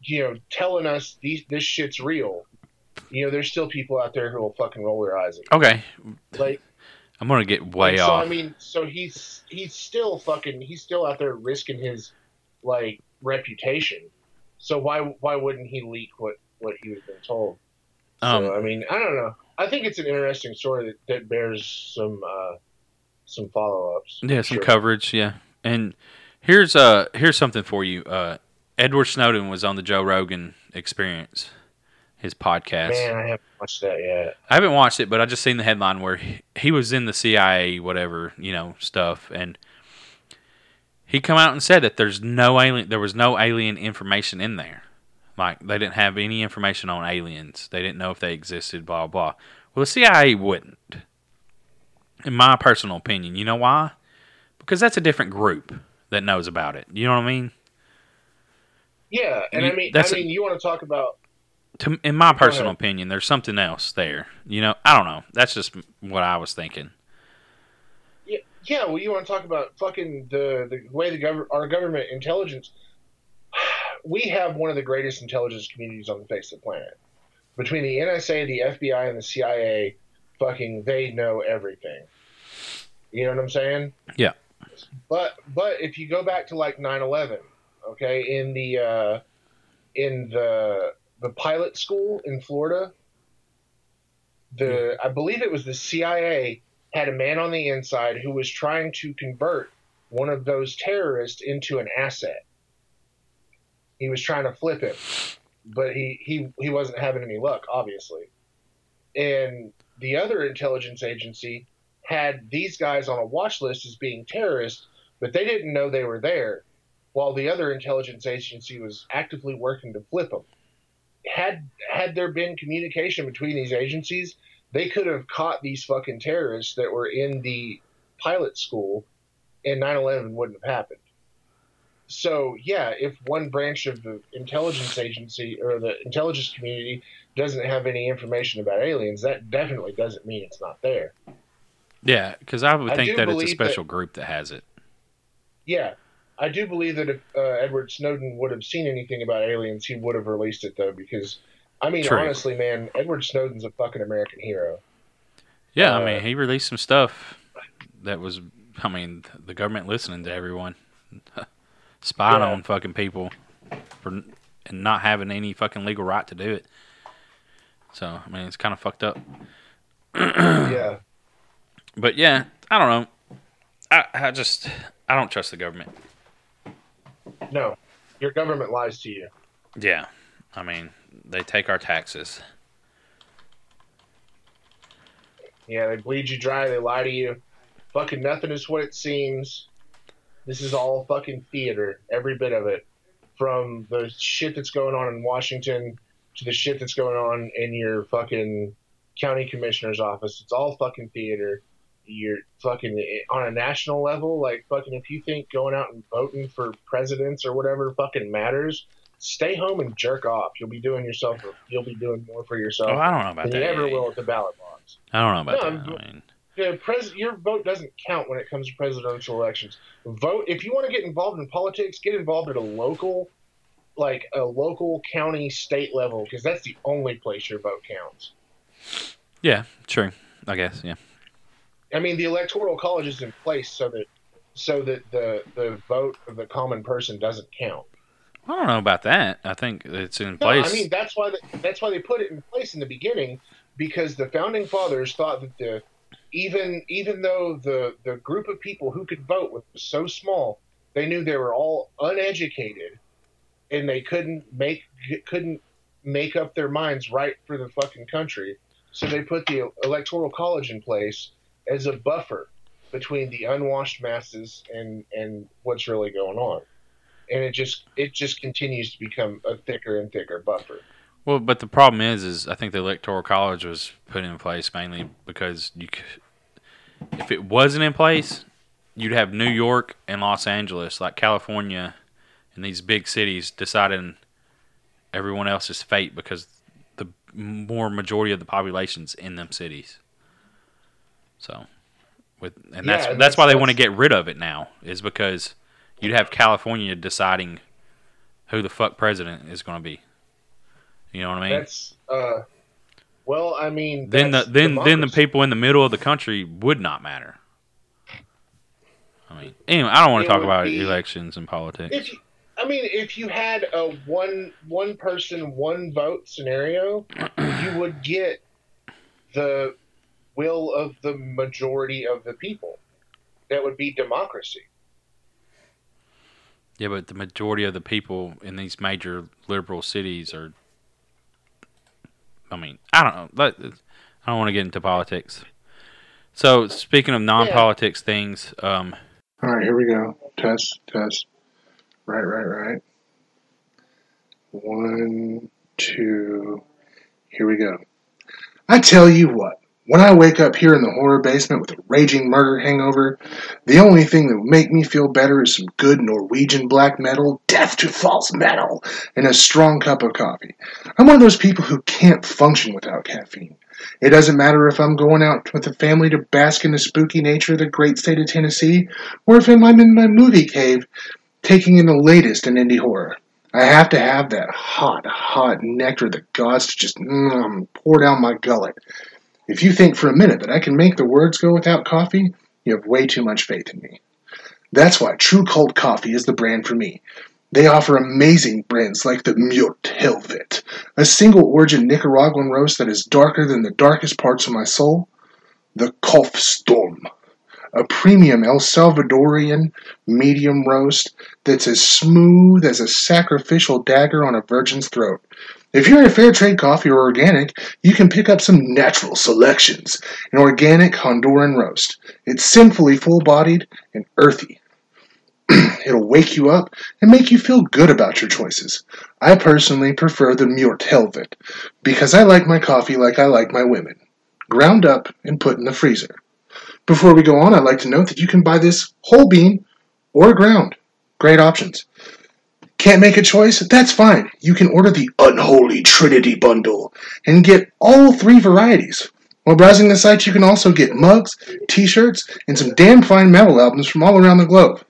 you know, telling us these this shit's real. You know, there's still people out there who will fucking roll their eyes at you. okay, Like, (laughs) I'm gonna get way so off. I mean, so he's he's still fucking he's still out there risking his like reputation. So why why wouldn't he leak what what he was been told? um, so I mean, I don't know. I think it's an interesting story that, that bears some uh, some follow ups. Yeah, some coverage. Yeah, and here's uh here's something for you. Uh, Edward Snowden was on the Joe Rogan Experience, his podcast. Man, I haven't watched that yet. I haven't watched it, but I just seen the headline where he, he was in the CIA, whatever you know stuff, and he come out and said that there's no alien, there was no alien information in there. Like they didn't have any information on aliens. They didn't know if they existed. Blah blah. Well, the CIA wouldn't, in my personal opinion. You know why? Because that's a different group that knows about it. You know what I mean? Yeah, and You- I mean, I that's a- mean, you want to talk about To, in my personal opinion, there's something else there. You know, I don't know. That's just what I was thinking. Yeah. Well, you want to talk about fucking the the way the gov- our government intelligence. (sighs) We have one of the greatest intelligence communities on the face of the planet. Between the NSA, the FBI, and the CIA, fucking they know everything. You know what I'm saying? Yeah. But but if you go back to like 9/11, okay, in the uh, in the the pilot school in Florida, the I believe it was the CIA had a man on the inside who was trying to convert one of those terrorists into an asset. He was trying to flip him, but he he he wasn't having any luck, obviously. And the other intelligence agency had these guys on a watch list as being terrorists, but they didn't know they were there, while the other intelligence agency was actively working to flip them. Had had there been communication between these agencies, they could have caught these fucking terrorists that were in the pilot school, and 9/11 wouldn't have happened. So yeah, if one branch of the intelligence agency or the intelligence community doesn't have any information about aliens, that definitely doesn't mean it's not there. Yeah, because I would think do that it's a special group that has it. Yeah, I do believe that if uh, Edward Snowden would have seen anything about aliens, he would have released it though, because I mean, True. honestly, man, Edward Snowden's a fucking American hero. Yeah, Uh, I mean, he released some stuff that was, I mean, the government listening to everyone, (laughs) spying Yeah. on fucking people for and not having any fucking legal right to do it. So, I mean, it's kind of fucked up. (clears throat) yeah. But yeah, I don't know. I, I just, I don't trust the government. No, your government lies to you. Yeah, I mean, they take our taxes. Yeah, they bleed you dry. They lie to you. Fucking nothing is what it seems. This is all fucking theater, every bit of it. From the shit that's going on in Washington to the shit that's going on in your fucking county commissioner's office. It's all fucking theater. You're fucking on a national level. Like fucking, if you think going out and voting for presidents or whatever fucking matters, stay home and jerk off. You'll be doing yourself. You'll be doing more for yourself Oh, I don't know about than that. you ever will at the ballot box. I don't know about No, that. I'm- mean, Yeah, pres- your vote doesn't count when it comes to presidential elections. Vote if you want to get involved in politics, get involved at a local, like a local county, state level, because that's the only place your vote counts. yeah, true. I guess, yeah. I mean, the electoral college is in place so that so that the the vote of the common person doesn't count. I don't know about that. I think it's in No, place. I mean that's why the, that's why they put it in place in the beginning because the founding fathers thought that the even even though the the group of people who could vote was so small, they knew they were all uneducated and they couldn't make couldn't make up their minds right for the fucking country. So they put the electoral college in place as a buffer between the unwashed masses and and what's really going on. And it just it just continues to become a thicker and thicker buffer. Well, but the problem is, is I think the electoral college was put in place mainly because you, c- if it wasn't in place, you'd have New York and Los Angeles, like California, and these big cities deciding everyone else's fate because the more majority of the population's in them cities. So, with and that's Yeah, that's, and why they want to get rid of it now is because you'd have California deciding who the fuck president is going to be. You know what I mean? That's uh, well, I mean, then the then then the people in the middle of the country would not matter. I mean, anyway, I don't want It to talk about be- elections and politics. If I mean, if you had a one one person one vote scenario, (clears throat) you would get the will of the majority of the people. That would be democracy. Yeah, but the majority of the people in these major liberal cities are. I mean, I don't know. I don't want to get into politics. So, speaking of non-politics things, um, All right, here we go. Test, test. Right, right, right. One, two. Here we go. I tell you what, when I wake up here in the horror basement with a raging murder hangover, the only thing that will make me feel better is some good Norwegian black metal, death to false metal, and a strong cup of coffee. I'm one of those people who can't function without caffeine. It doesn't matter if I'm going out with the family to bask in the spooky nature of the great state of Tennessee, or if I'm in my movie cave taking in the latest in indie horror. I have to have that hot, hot nectar that gods to just mm, pour down my gullet. If you think for a minute that I can make the words go without coffee, you have way too much faith in me. That's why Trve Kvlt Coffee is the brand for me. They offer amazing brands like the Mute Helvet, a single origin Nicaraguan roast that is darker than the darkest parts of my soul, the Kald Storm, a premium El Salvadorian medium roast that's as smooth as a sacrificial dagger on a virgin's throat. If you're in a fair trade coffee or organic, you can pick up some natural selections, an organic Honduran roast. It's sinfully full bodied and earthy. (clears throat) It'll wake you up and make you feel good about your choices. I personally prefer the Murt Helvet because I like my coffee like I like my women ground up and put in the freezer. Before we go on, I'd like to note that you can buy this whole bean or ground. Great options. Can't make a choice? That's fine. You can order the Unholy Trinity Bundle and get all three varieties. While browsing the site, you can also get mugs, t shirts, and some damn fine metal albums from all around the globe.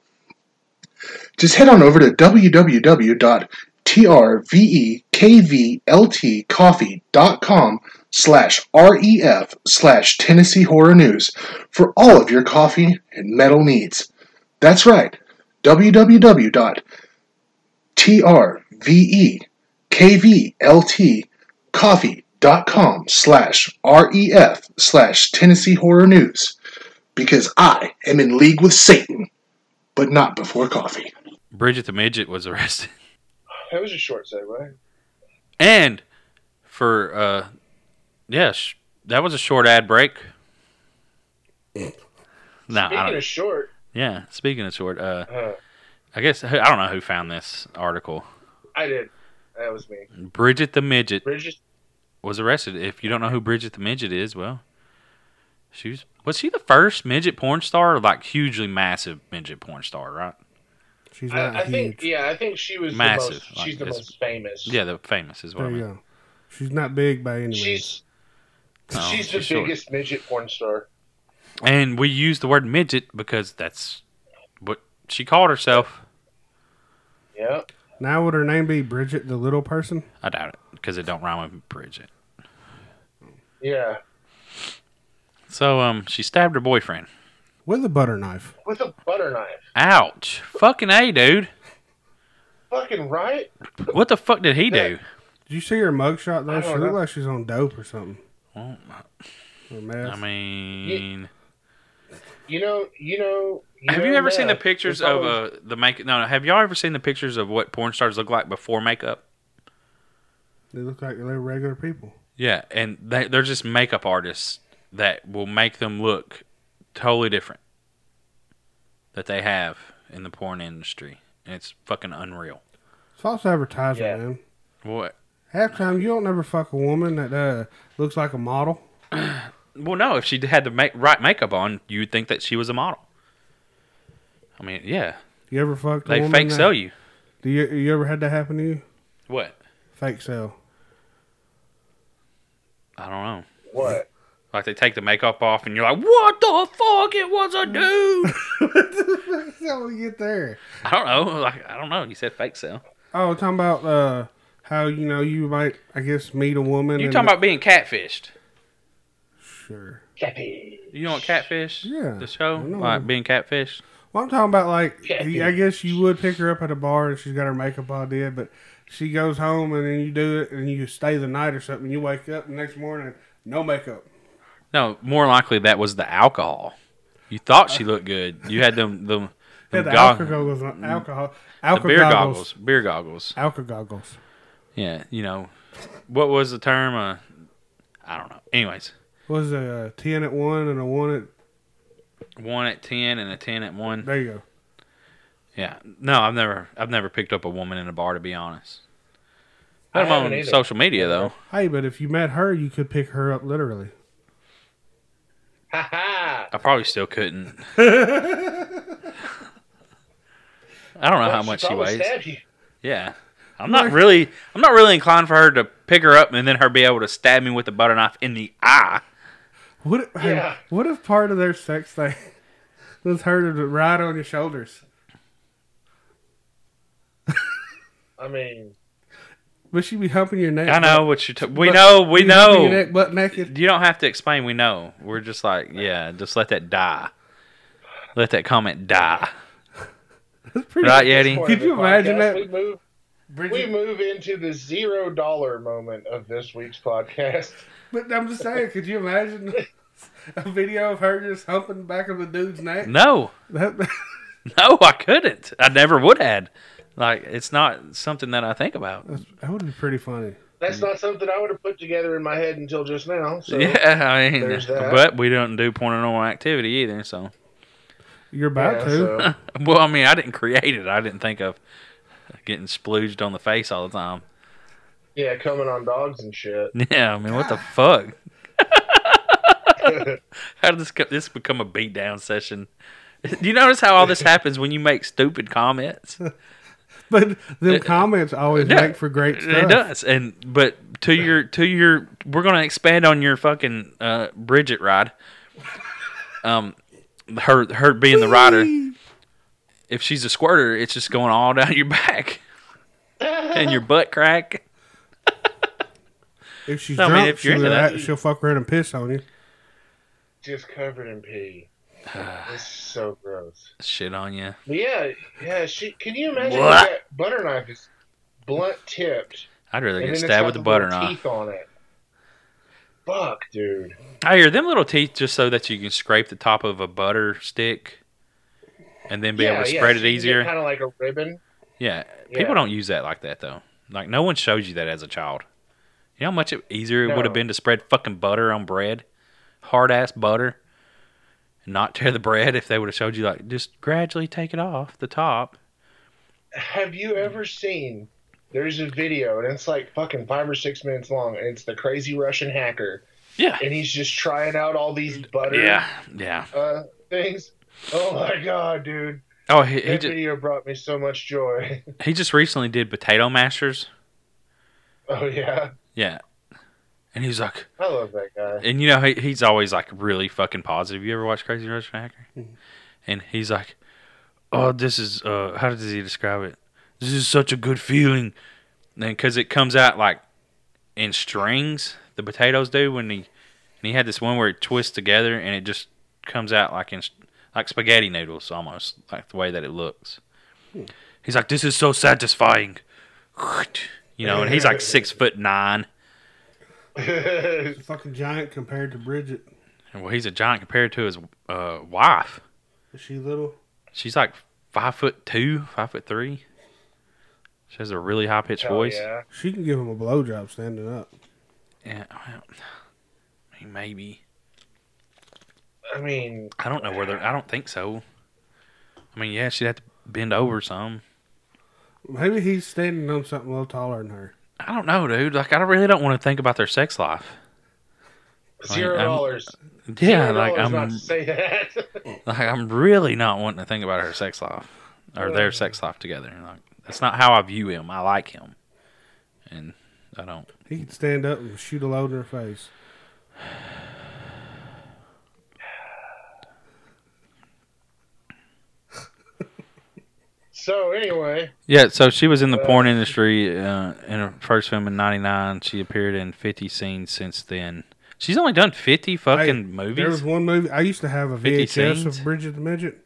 Just head on over to kvltcoffee.com slash ref slash Tennessee Horror News for all of your coffee and metal needs. That's right, www.trvekvltcoffee.com slash ref slash Tennessee Horror News because I am in league with Satan, but not before coffee. Bridget the midget was arrested, (laughs) That was a short segue. and for uh, yeah, sh- that was a short ad break. No, I Speaking don't. of short, Yeah, speaking of short, uh, uh, I guess I don't know who found this article. I did. That was me. Bridget the midget Bridget. was arrested. If you don't know who Bridget the midget is, well, she was was she the first midget porn star, or like hugely massive midget porn star, right? She's not I, I think. Yeah, I think she was Massive, The most, like, she's the most famous. Yeah, the famous is what there I you go. She's not big by any means. She's No, she's the short. biggest midget porn star. And we use the word midget because that's what she called herself. Yeah. Now would her name be Bridget the little person? I doubt it because it don't rhyme with Bridget. Yeah. So um, she stabbed her boyfriend. With a butter knife. With a butter knife. Ouch! Fucking a, dude. Fucking right. What the fuck did he Yeah. do? Did you see her mugshot though? She don't looked like she's on dope or something. Well, Or meth. I mean, You know. You know. You have you ever seen the pictures It's of always- uh the make? No, no. Have y'all ever seen the pictures of what porn stars look like before makeup? they look like they're regular people. Yeah, and they, they're just makeup artists that will make them look totally different that they have in the porn industry, and it's fucking unreal. It's false advertising, Yeah. man. What? Half time you don't never fuck a woman that uh, looks like a model. (clears throat) Well, no. If she had the make, right makeup on, you would think that she was a model. I mean, yeah, You ever fucked a they woman fake that- sell you. Do you you ever had that happen to you? What? Fake sell. I don't know. What? Like they take the makeup off, and you're like, "What the fuck? It was a dude." (laughs) How did we get there? I don't know. Like I don't know. You said fake sell. Oh, talking about uh, how you know you might I guess meet a woman. You talking about being catfished? Sure. Cappy. You know what catfish? Yeah, The show, like being catfished. Well, I'm talking about like Yeah. I guess you would pick her up at a bar and she's got her makeup all did, but she goes home and then you do it and you stay the night or something. You wake up the next morning no makeup. No, more likely that was the alcohol. You thought she looked good. You had them them, (laughs) Yeah, the gog- alcohol goggles, on- alcohol, the alcohol beer goggles, goggles, beer goggles. alcohol goggles. Yeah, you know, what was the term? Uh, I don't know. Anyways, What was it, a ten at one and a one at? One at ten and a ten at one. There you go. Yeah, no, I've never, I've never picked up a woman in a bar to be honest. I Let alone haven't either. social media though. Hey, but if you met her, you could pick her up literally. Ha ha. I probably still couldn't. (laughs) I don't know how much she weighs. Yeah. I'm not really I'm not really inclined for her to pick her up and then her be able to stab me with a butter knife in the eye. What? If, hey, Yeah. what if part of their sex thing (laughs) was her to ride on your shoulders? (laughs) I mean, But she be humping your neck. I know what you're t- we But- know, we She be Your know. neck butt naked. You don't have to explain, we know. We're just like, yeah, just let that die. Let that comment die. (laughs) That's pretty. Right, at this Yeti? point Could you imagine podcast, that? We move, we move into the zero dollar moment of this week's podcast. But I'm just saying, could you imagine a video of her just humping the back of the dude's neck? No. That, (laughs) No, I couldn't. I never would have. Like it's not something that I think about. that's- that would be pretty funny. That's not something I would have put together in my head until just now. So yeah, I mean, but we don't do paranormal activity either. So, You're about yeah, to. so- (laughs) well, I mean, I didn't create it. I didn't think of getting splooged on the face all the time. Yeah, coming on dogs and shit. (laughs) Yeah, I mean, what the fuck? (laughs) How did this co- this become a beat down session? (laughs) Do you notice how all this happens when you make stupid comments? But them comments always yeah, make for great stuff. It does, and but to your to your, we're gonna expand on your fucking uh, Bridget ride. Um, her her being the rider. If she's a squirter, it's just going all down your back and your butt crack. If she's No, I mean, drunk, if you're she'll, into that- she'll fuck around and piss on you. Just covered in pee. (sighs) This is so gross. Shit on you. But yeah, yeah. She can you imagine What? that butter knife is blunt tipped I'd rather get stabbed with a the butter knife. teeth on it. Fuck, dude. I hear them little teeth just so that you can scrape the top of a butter stick and then be able to spread it easier. Kind of like a ribbon. Yeah, Yeah. people don't use that like that though. Like no one shows you that as a child. You know how much easier it would have been to spread fucking butter on bread, hard ass butter, and not tear the bread if they would have showed you like just gradually take it off the top. Have you ever seen? There's a video and it's like fucking five or six minutes long, and it's the crazy Russian hacker, Yeah, and he's just trying out all these butter yeah, yeah. uh, things. Oh my god, dude! Oh, he he That just, video brought me so much joy. he just recently did potato mashers. (laughs) oh yeah, Yeah, and he's like, I love that guy. and you know he, he's always like really fucking positive. You ever watch Crazy Russian Hacker? And he's like, "Oh, this is uh, how does he describe it? This is such a good feeling." And because it comes out like in strings, the potatoes do when he and he had this one where it twists together and it just comes out like in like spaghetti noodles almost like the way that it looks. He's like, "This is so satisfying," you know, and he's like (laughs) six foot nine. He's a fucking giant compared to Bridget. Well, he's a giant compared to his uh, wife. Is she little? She's like five foot two, five foot three. She has a really high pitched Hell voice. yeah. She can give him a blowjob standing up. Yeah, well, I mean, maybe. I mean, I don't know whether. I don't think so. I mean, yeah, she'd have to bend over some. Maybe he's standing on something a little taller than her. I don't know, dude. Like, I really don't want to think about their sex life. zero I'm- dollars. Yeah, Zero like dollars I'm, not to say that. (laughs) like I'm really not wanting to think about her sex life or their uh. sex life together. Like, that's not how I view him. I like him, and I don't. He could stand up and shoot a load in her face. So anyway, Yeah, so she was in the Uh, porn industry uh, in her first film in '99. She appeared in 50 scenes since then. She's only done 50 fucking Hey, movies. There was one movie. I used to have a 50 VHS scenes? of Bridget the Midget,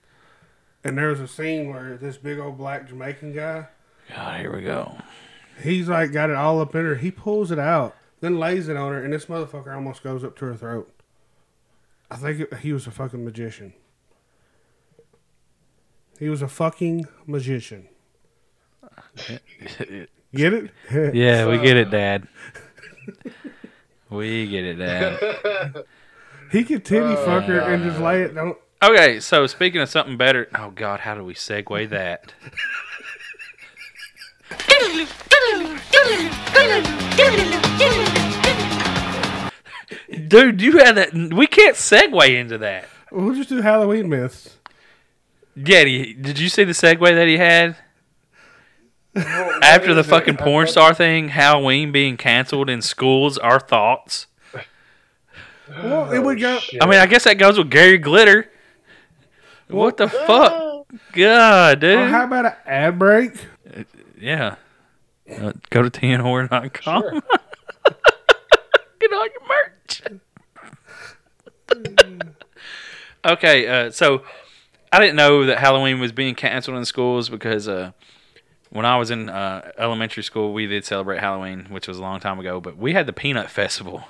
and there was a scene where this big old black Jamaican guy, God, here we go. he's like got it all up in her. He pulls it out, then lays it on her, and this motherfucker almost goes up to her throat. I think it, he was a fucking magician. He was a fucking magician. (laughs) Get it? (laughs) yeah, we get it, Dad. we get it, Dad. He could titty oh, fuck her and just lay it. Don't. Okay, so speaking of something better, oh God, how do we segue that? Dude, you had that. We can't segue into that. We'll just do Halloween myths. Yeti, did you see the segue that he had after the is it? fucking porn star thing? Halloween being canceled in schools. Our thoughts. Well, it would go. shit. I mean, I guess that goes with Gary Glitter. What the fuck, God, dude. Oh, how about an ad break? yeah. Uh, go to tnhorror.com. Sure. (laughs) Get all your merch. (laughs) okay, uh, so I didn't know that Halloween was being canceled in schools because uh, when I was in uh, elementary school, we did celebrate Halloween, which was a long time ago. But we had the Peanut Festival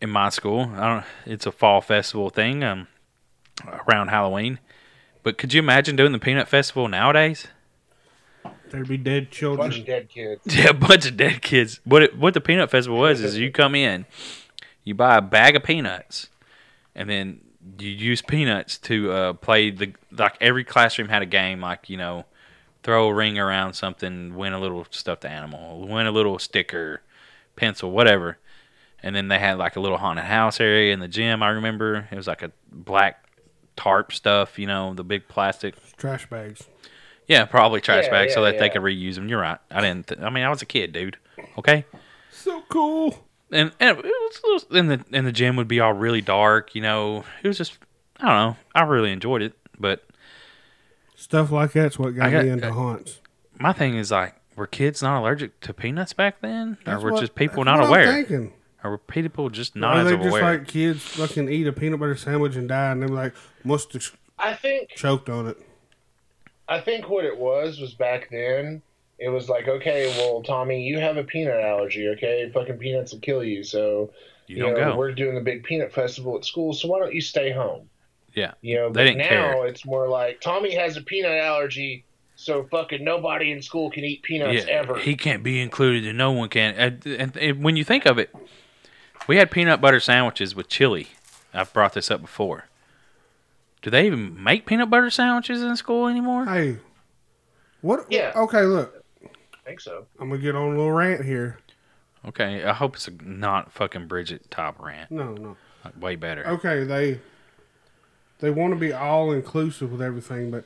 in my school. I don't. It's a fall festival thing um, around Halloween. But could you imagine doing the Peanut Festival nowadays? There'd be dead children. bunch of dead kids. (laughs) Yeah, a bunch of dead kids. What it, what the peanut festival was is you come in, you buy a bag of peanuts, and then you use peanuts to uh, play the like every classroom had a game like you know throw a ring around something, win a little stuffed animal, win a little sticker, pencil, whatever. And then they had like a little haunted house area in the gym. I remember it was like a black tarp stuff, you know, the big plastic Trash bags. yeah, probably trash Yeah, bags so yeah, that they could reuse them. You're right. I didn't. Th- I mean, I was a kid, dude. Okay, So cool. And and it was, it was and the and the gym would be all really dark. You know, it was just I don't know. I really enjoyed it, but Stuff like that's what got, got- me into haunts. my thing is like were kids not allergic to peanuts back then, That's or were what- just people not aware, thinking. or were people just not Are as they just aware? like kids fucking eat a peanut butter sandwich and die, and they're like must have I think choked on it? I think what it was was back then. It was like, okay, well, Tommy, you have a peanut allergy. Okay, fucking peanuts will kill you. So you don't know, go. We're doing a big peanut festival at school, so why don't you stay home? Yeah, You know, They but didn't now care. it's more like Tommy has a peanut allergy, so fucking nobody in school can eat peanuts yeah, ever. he can't be included, and no one can. And, and, and when you think of it, we had peanut butter sandwiches with chili. I've brought this up before. Do they even make peanut butter sandwiches in school anymore? Hey, what? Yeah. Okay, look, I think so. I'm gonna get on a little rant here. Okay, I hope it's a not fucking Bridget top rant. No, no. Way better. Okay, they they want to be all inclusive with everything, but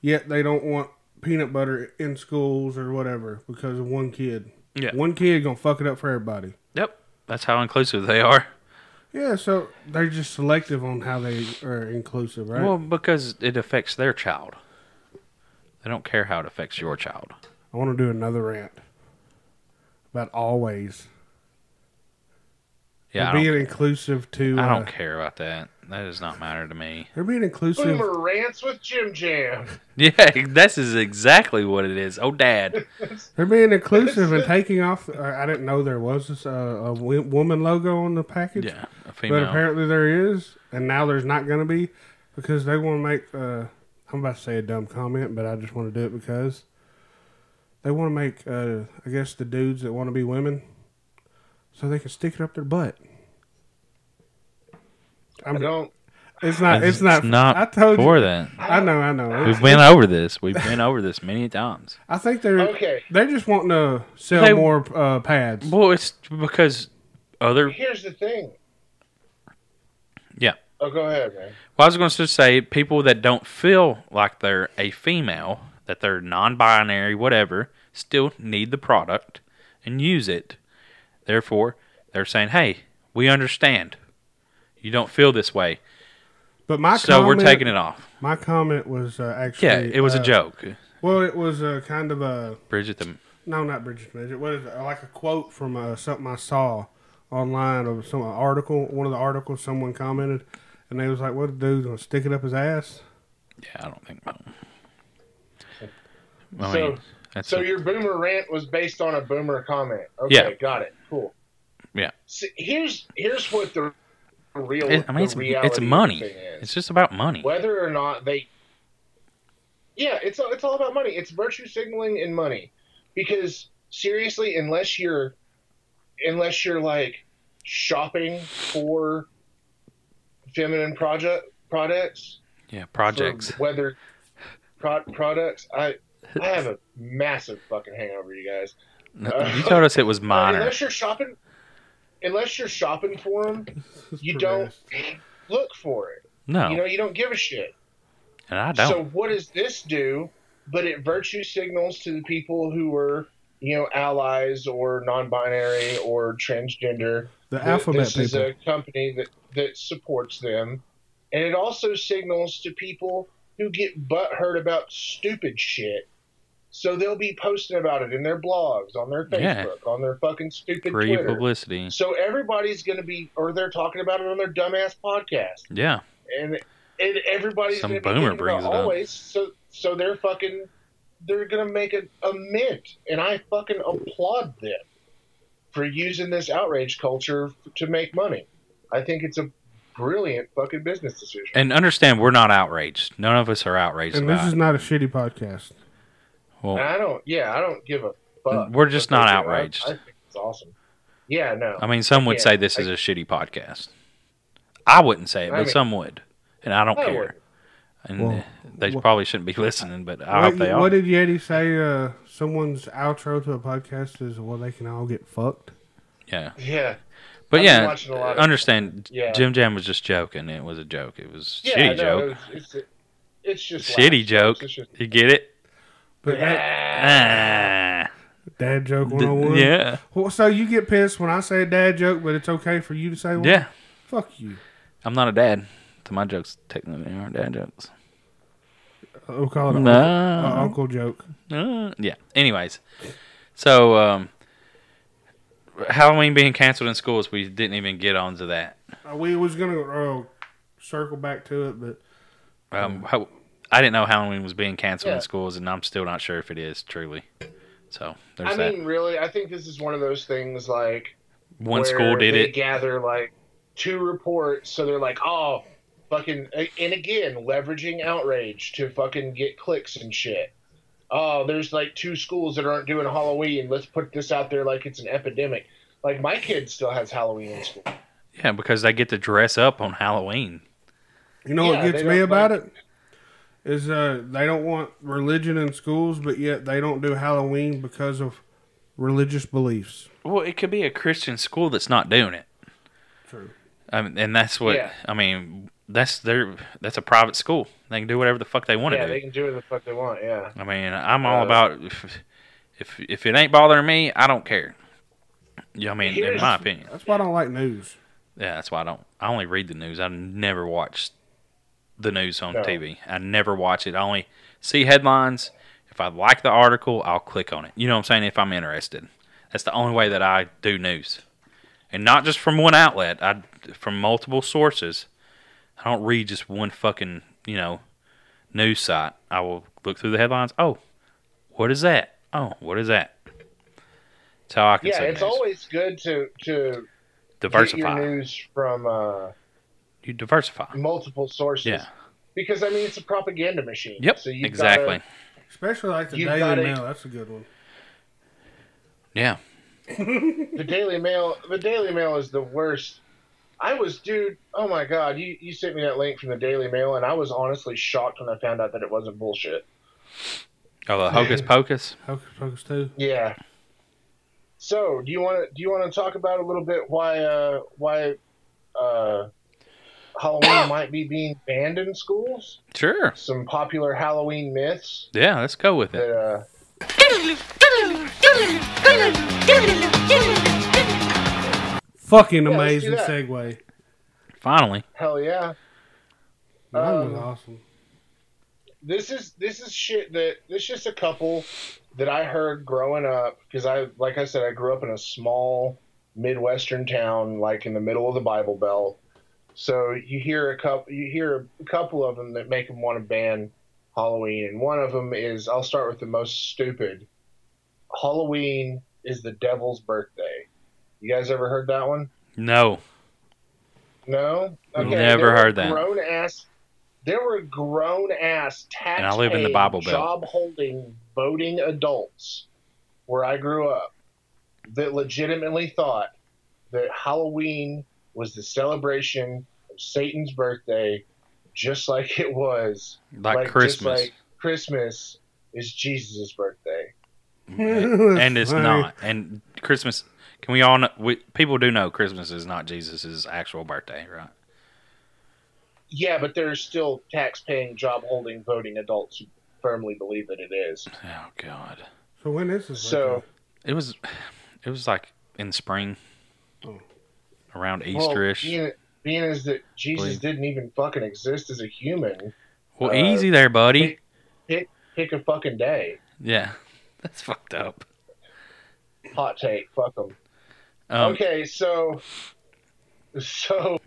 yet they don't want peanut butter in schools or whatever because of one kid. Yeah. One kid gonna fuck it up for everybody. Yep, that's how inclusive they are. Yeah, so they're just selective on how they are inclusive, right? Well, because it affects their child. They don't care how it affects your child. I want to do another rant about always. Yeah, they're being don't, inclusive to. I uh, don't care about that. That does not matter to me. They're being inclusive. Boomer rants with Jim Jam. (laughs) Yeah, this is exactly what it is. Oh, Dad. (laughs) They're being inclusive and (laughs) taking off. Uh, I didn't know there was this, uh, a w- woman logo on the package. Yeah, a But apparently there is, and now there's not going to be because they want to make. Uh, I'm about to say a dumb comment, but I just want to do it because they want to make. Uh, I guess the dudes that want to be women, so they can stick it up their butt. I I'm, don't. it's not. It's not. not I told for you. that. I know. I know. We've been over this. We've been over this many times. I think they're. Okay, They're just wanting to sell They- more uh, pads. Well, it's because other. here's the thing. Yeah. Oh, go ahead, man. Well, I was going to say people that don't feel like they're a female, that they're non-binary, whatever, still need the product and use it. Therefore, they're saying, "Hey, we understand. You don't feel this way, But my so we're taking it off." My comment was uh, actually. Yeah, it was uh, a joke. Well, it was uh, kind of a Bridget, the no, not Bridget Midget. What is it? Like a quote from uh, something I saw online of some article. One of the articles, someone commented, and they was like, "What the dude's gonna stick it up his ass?" yeah, I don't think. I So- mean, So a- your boomer rant was based on a boomer comment. Okay, Yeah. got it. Cool. Yeah. See, here's here's what the real. it- I mean, it's, it's money. It's just about money. whether or not they yeah it's all, it's all about money it's virtue signaling and money because seriously unless you're unless you're like shopping for feminine project products Yeah, projects. whether pro- products i i have a massive fucking hangover you guys you told us it was (laughs) Uh, minor. unless you're shopping unless you're shopping for them (laughs) you don't look for it No, you know you don't give a shit and I don't. So what does this do? But it virtue signals to the people who are, you know, allies or non-binary or transgender. The that alphabet this is a company that that supports them, and it also signals to people who get butthurt about stupid shit. So they'll be posting about it in their blogs, on their Facebook, Yeah. on their fucking stupid Free Twitter. publicity. So everybody's going to be, or they're talking about it on their dumbass podcast Yeah, and and everybody's Some gonna be boomer brings about it up. always. So so they're fucking they're gonna make a, a mint, and I fucking applaud them for using this outrage culture to make money. I think it's a brilliant fucking business decision. and understand we're not outraged. None of us are outraged And about this is it. not a shitty podcast. Well, And I don't, yeah, I don't give a fuck. We're just not do. I- outraged. I, think it's awesome. Yeah, no. I mean, some would Yeah, say this I- is a shitty podcast. I wouldn't say it, I but mean- some would, and I don't I care. wouldn't. And Well, they wha- probably shouldn't be listening, but I what, hope they are. what did Yeti say? Uh, someone's outro to a podcast is well, they can all get fucked. Yeah, Yeah, but I've yeah, watching a lot of- understand. Yeah. Jim Jam was just joking. It was a joke. It was yeah. shitty no, joke. It's, it's, it's just Shitty laughs, joke. It's just, You get it? But that Ah. dad joke D- 101. yeah, Well, so you get pissed when I say a dad joke, but it's okay for you to say one? yeah. Fuck you. I'm not a dad. So my jokes technically aren't dad jokes. We'll call it an No. uncle, uncle joke. Uh, yeah. Anyways, so um, Halloween being canceled in schools, we didn't even get onto that. Uh, we was gonna uh, circle back to it, but Um, how, I didn't know Halloween was being canceled Yeah. in schools, and I'm still not sure if it is truly. So there's I that. mean, really, I think this is one of those things like One where school did they it. Gather like two reports, so they're like, oh, fucking, and again, leveraging outrage to fucking get clicks and shit. Oh, there's like two schools that aren't doing Halloween. Let's put this out there like it's an epidemic. Like my kid still has Halloween in school. Yeah, because they get to dress up on Halloween. you know Yeah, what gets me about like- it is uh, they don't want religion in schools, but yet they don't do Halloween because of religious beliefs. Well, it could be a Christian school that's not doing it. True. I mean, and that's what Yeah. I mean. That's their that's a private school. They can do whatever the fuck they want to do. Yeah, they can do whatever the fuck they want. Yeah. I mean, I'm all Uh, about if, if if it ain't bothering me, I don't care. Yeah, I mean, in my opinion. That's why I don't like news. Yeah, that's why I don't. I only read the news. I never watch the news on No. TV. I never watch it. I only see headlines. If I like the article, I'll click on it. You know what I'm saying? If I'm interested, that's the only way that I do news, and not just from one outlet. I from multiple sources. I don't read just one fucking you know news site. I will look through the headlines. Oh, what is that? Oh, what is that? That's how I can. Yeah, it's news. always good to to diversify. news from uh, you diversify. multiple sources. Yeah. Because I mean, it's a propaganda machine. Yep. So you've exactly. Gotta, Especially like the Daily gotta- Mail. That's a good one. Yeah. (laughs) the Daily Mail. The Daily Mail is the worst. I was, dude. Oh my god, you you sent me that link from the Daily Mail, and I was honestly shocked when I found out that it wasn't bullshit. Oh, the Hocus Pocus. Hocus Pocus too. Yeah. So, do you want to do you want to talk about a little bit why uh why uh Halloween (coughs) might be being banned in schools? Sure. Some popular Halloween myths Yeah, let's go with it. that uh Fucking Yeah, amazing that. segue. Finally. hell yeah. That was Um, awesome. this is this is shit that this just a couple that I heard growing up because I like I said I grew up in a small midwestern town like in the middle of the Bible Belt. So you hear a couple you hear a couple of them that make them want to ban Halloween and one of them is I'll start with the most stupid. Halloween is the devil's birthday. You guys ever heard that one? No. No. Never there heard that. Grown ass. There were grown ass tax. And I live in the Bible Belt. Job holding voting adults where I grew up that legitimately thought that Halloween was the celebration of Satan's birthday, just like it was Like, just Christmas. like Christmas is Jesus' birthday. and it's Funny. not. And Christmas, can we all know? We, people do know Christmas is not Jesus' actual birthday, right? Yeah, but there's still tax-paying, job-holding, voting adults who firmly believe that it is. Oh, God. So when is this? So. birthday? It was, it was like in spring, Oh. Around Well, Easterish. being, being as that Jesus Believe. didn't even fucking exist as a human, well, uh, easy there, buddy. pick pick a fucking day. Yeah. (laughs) That's fucked up. Hot take, fuck them. Um, okay, so so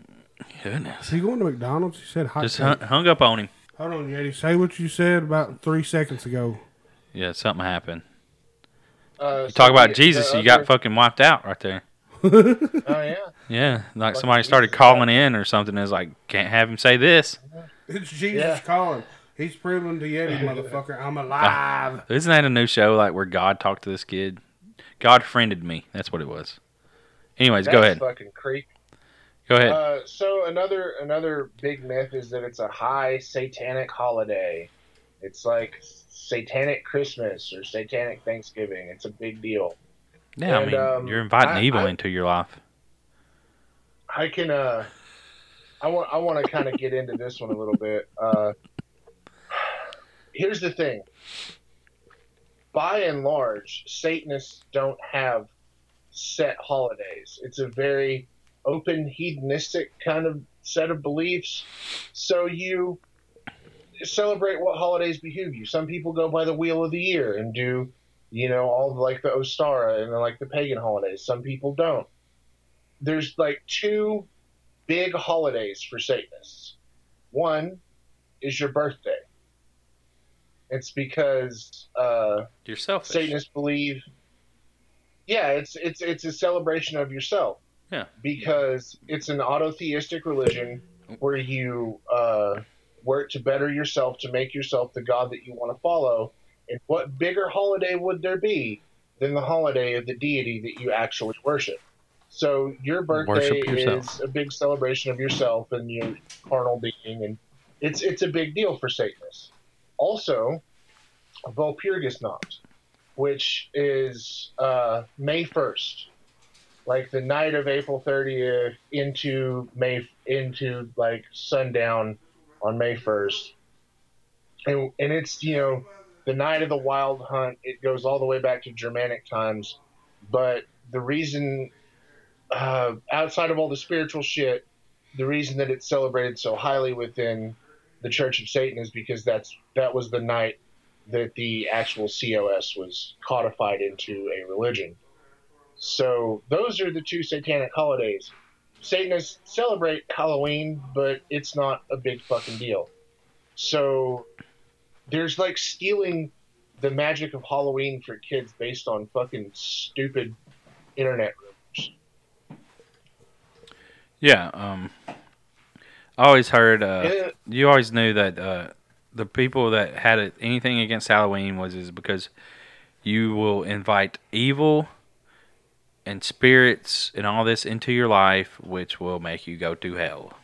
Goodness. Is he going to McDonald's? He said hot. Just take. hung, hung up on him. Hold on, Yeti. Say what you said about three seconds ago. Yeah, something happened. uh, You talk about the- Jesus, the you got fucking wiped out right there. (laughs) Oh yeah, Yeah, like Fucking somebody started Jesus. calling in or something. Is like, can't have him say this. (laughs) It's Jesus Yeah. calling. He's proving to Yeti, (laughs) motherfucker, I'm alive. Isn't that a new show like where God talked to this kid? God friended me. That's what it was. Anyways, that's go ahead. Fucking creep. Go ahead. Uh, so another another big myth is that it's a high satanic holiday. It's like satanic Christmas or satanic Thanksgiving. It's a big deal. Yeah, I mean, um, you're inviting I- evil I- into your life. I can uh I want I want to kind of get into this one a little bit. Uh here's the thing. By and large, Satanists don't have set holidays. It's a very open hedonistic kind of set of beliefs. So you celebrate what holidays behoove you. Some people go by the wheel of the year and do, you know, all like the Ostara and like the pagan holidays. Some people don't. There's like two big holidays for Satanists. One is your birthday. It's because uh, You're selfish. Satanists believe. Yeah, it's it's it's a celebration of yourself. Yeah. Because it's an autotheistic religion where you uh, work to better yourself to make yourself the god that you want to follow. And what bigger holiday would there be than the holiday of the deity that you actually worship? So your birthday is a big celebration of yourself and your carnal being, and it's it's a big deal for Satanists. Also, Walpurgisnacht, which is uh, May first, like the night of April thirtieth into May into like sundown on May first, and and it's you know the night of the wild hunt. It goes all the way back to Germanic times, but the reason uh, outside of all the spiritual shit, the reason that it's celebrated so highly within the Church of Satan is because that's that was the night that the actual COS was codified into a religion. So those are the two satanic holidays. Satanists celebrate Halloween, but it's not a big fucking deal. So there's like stealing the magic of Halloween for kids based on fucking stupid internet rumors. Yeah. Um. I always heard. Uh, Yeah. You always knew that uh, the people that had it, anything against Halloween was is because you will invite evil and spirits and all this into your life, which will make you go to hell.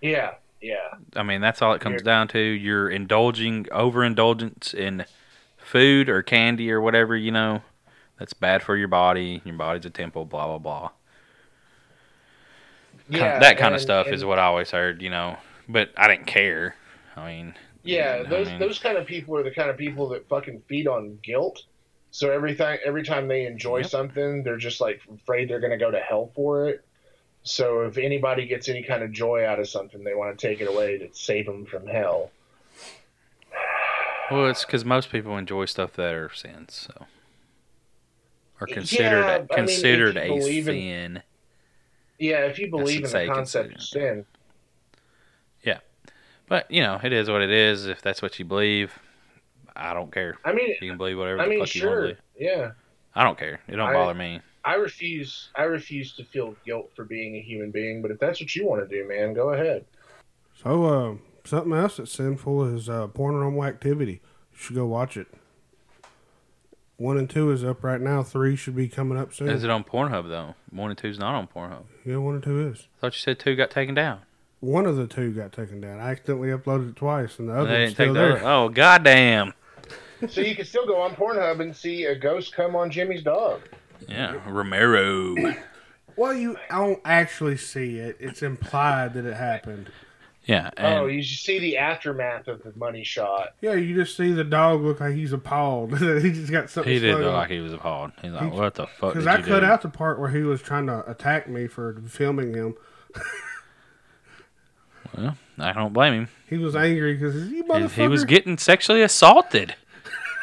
Yeah, yeah. I mean, that's all it comes You're- down to. You're indulging overindulgence in food or candy or whatever you know that's bad for your body. Your body's a temple. Blah blah blah. Yeah, that kind of stuff and- is what I always heard. You know, but I didn't care. I mean, Yeah, I those mean- those kind of people are the kind of people that fucking feed on guilt. So every time every time they enjoy Yep. something, they're just like afraid they're gonna go to hell for it. So if anybody gets any kind of joy out of something, they want to take it away to save them from hell. well, it's because most people enjoy stuff that are sins, so are considered Yeah, I mean, considered a believe in- sin. Yeah, if you believe in the concept of considered. sin, But you know, it is what it is. If that's what you believe, I don't care. I mean, You can believe whatever I the mean, fuck you want to sure, believe. yeah. I don't care. It don't I- bother me. I refuse. I refuse to feel guilt for being a human being. But if that's what you want to do, man, go ahead. So, uh, something else that's sinful is uh, paranormal activity. You should go watch it. One and two is up right now. Three should be coming up soon. Is it on Pornhub though? One and two's not on Pornhub. yeah, one and two is. I thought you said two got taken down. One of the two got taken down. I accidentally uploaded it twice, and the other they one's didn't take still there. other. Oh goddamn! so you can still go on Pornhub and see a ghost come on Jimmy's dog. Yeah, Romero. Well, you don't actually see it. It's implied that it happened. Yeah, oh, and you see the aftermath of the money shot. Yeah, you just see the dog look like he's appalled. (laughs) he just got something. he did slung look like he was appalled. He's like, He- "What the fuck did Because you I cut do?" out the part where he was trying to attack me for filming him. Well, I don't blame him. He was angry because He, was getting sexually assaulted.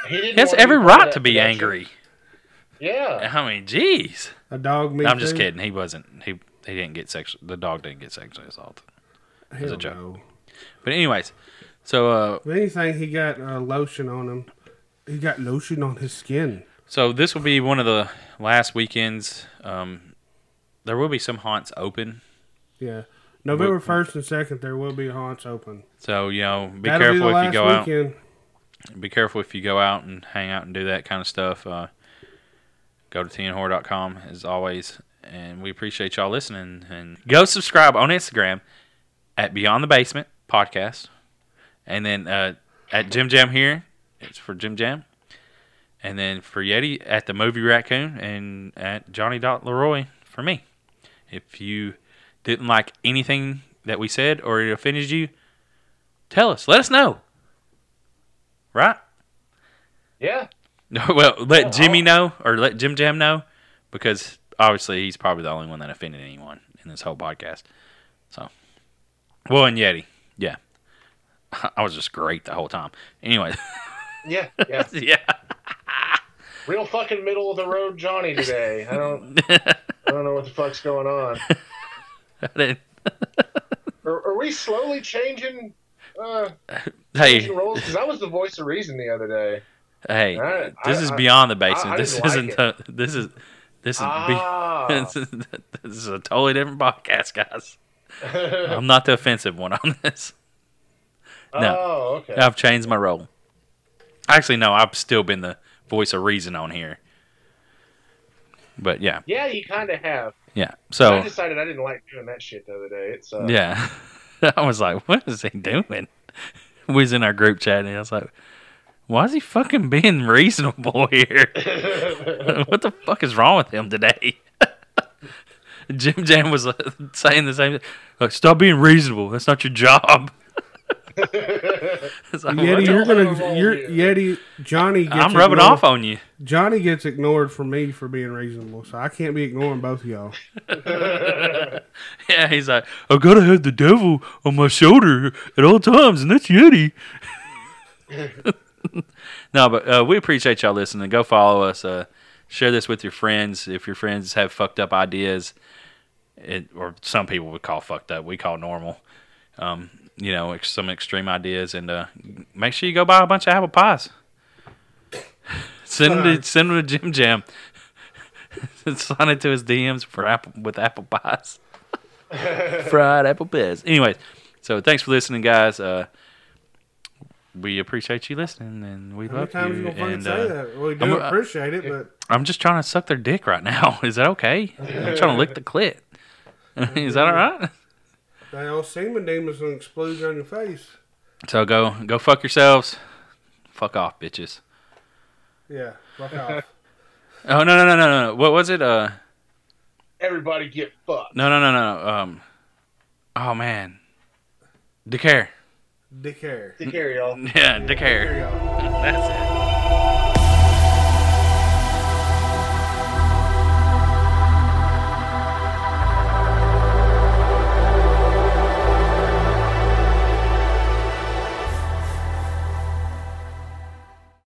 He, He has every be part of right that to be production. angry. Yeah. I mean, jeez. a dog. Me I'm just too? kidding. He wasn't. He he didn't get sexual. The dog didn't get sexually assaulted. Hell a joke. no. But anyways, so uh, If anything, he got uh, lotion on him. He got lotion on his skin. So this will be one of the last weekends. Um, there will be some haunts open. Yeah. November first and second, there will be haunts open. So you know, be That'll careful be the if you last go out. weekend. Be careful if you go out and hang out and do that kind of stuff. Uh, go to tnhorror.com as always, and we appreciate y'all listening. And go subscribe on Instagram at Beyond the Basement Podcast, and then uh, at Jim Jam here, it's for Jim Jam, and then for Yeti at the Movie Raccoon, and at Jonny Dot Leroy for me. If you didn't like anything that we said or it offended you, tell us. Let us know. Right? Yeah. (laughs) well, let Jimmy know or let Jim Jam know because obviously he's probably the only one that offended anyone in this whole podcast. So, well, and Yeti, yeah. (laughs) I was just great the whole time. Anyway, Yeah, yeah. (laughs) yeah. Real fucking middle of the road Jonny today. I don't I don't know what the fuck's going on. Are, are we slowly changing uh hey, changing roles? Because I was the voice of reason the other day. Hey, I- this I- is beyond the basement. This didn't like isn't. the- this is. This is. be- Ah. (laughs) this is this is a totally different podcast, guys. (laughs) I'm not the offensive one on this. No. Oh, okay. I've changed my role. Actually, no, I've still been the voice of reason on here. But yeah, Yeah, you kind of have. yeah. So I decided I didn't like doing that shit the other day. It's uh, yeah, (laughs) I was like, "What is he doing?" We was in our group chat, and I was like, "Why is he fucking being (laughs) reasonable here? (laughs) what the fuck is wrong with him today?" (laughs) Jim Jam was uh, saying the same. Like, stop being reasonable. That's not your job. Like, Yeti, you're gonna you're Yeti. Jonny, gets I'm rubbing ignored- off on you. Jonny gets ignored for me for being reasonable, so I can't be ignoring both of y'all. Yeah, he's like, I gotta have the devil on my shoulder at all times, and that's Yeti. (laughs) no, but uh, we appreciate y'all listening. Go follow us. Uh, share this with your friends. If your friends have fucked up ideas, it, or some people would call fucked up, we call normal. Um, you know, ex- some extreme ideas, and uh, make sure you go buy a bunch of apple pies. (laughs) send them to send them to Jim Jam. (laughs) Sign it to his DMs for apple with apple pies fried apple pies. Anyways, so thanks for listening, guys. Uh, we appreciate you listening, and we How many love times you. you gonna fucking And say uh, that? Well, we do I'm- uh, appreciate it, but I'm just trying to suck their dick right now. (laughs) Is that okay? I'm trying to lick the clit. (laughs) Is that all right? that old semen demon's gonna explode on your face. So go go fuck yourselves. Fuck off, bitches. Yeah, fuck off. (laughs) Oh no no no no no. What was it? Uh Everybody get fucked. no no no no. Um. Oh man. Dick hair. Dick hair. Y'all. Yeah, dick There hair. y'all. (laughs) That's it.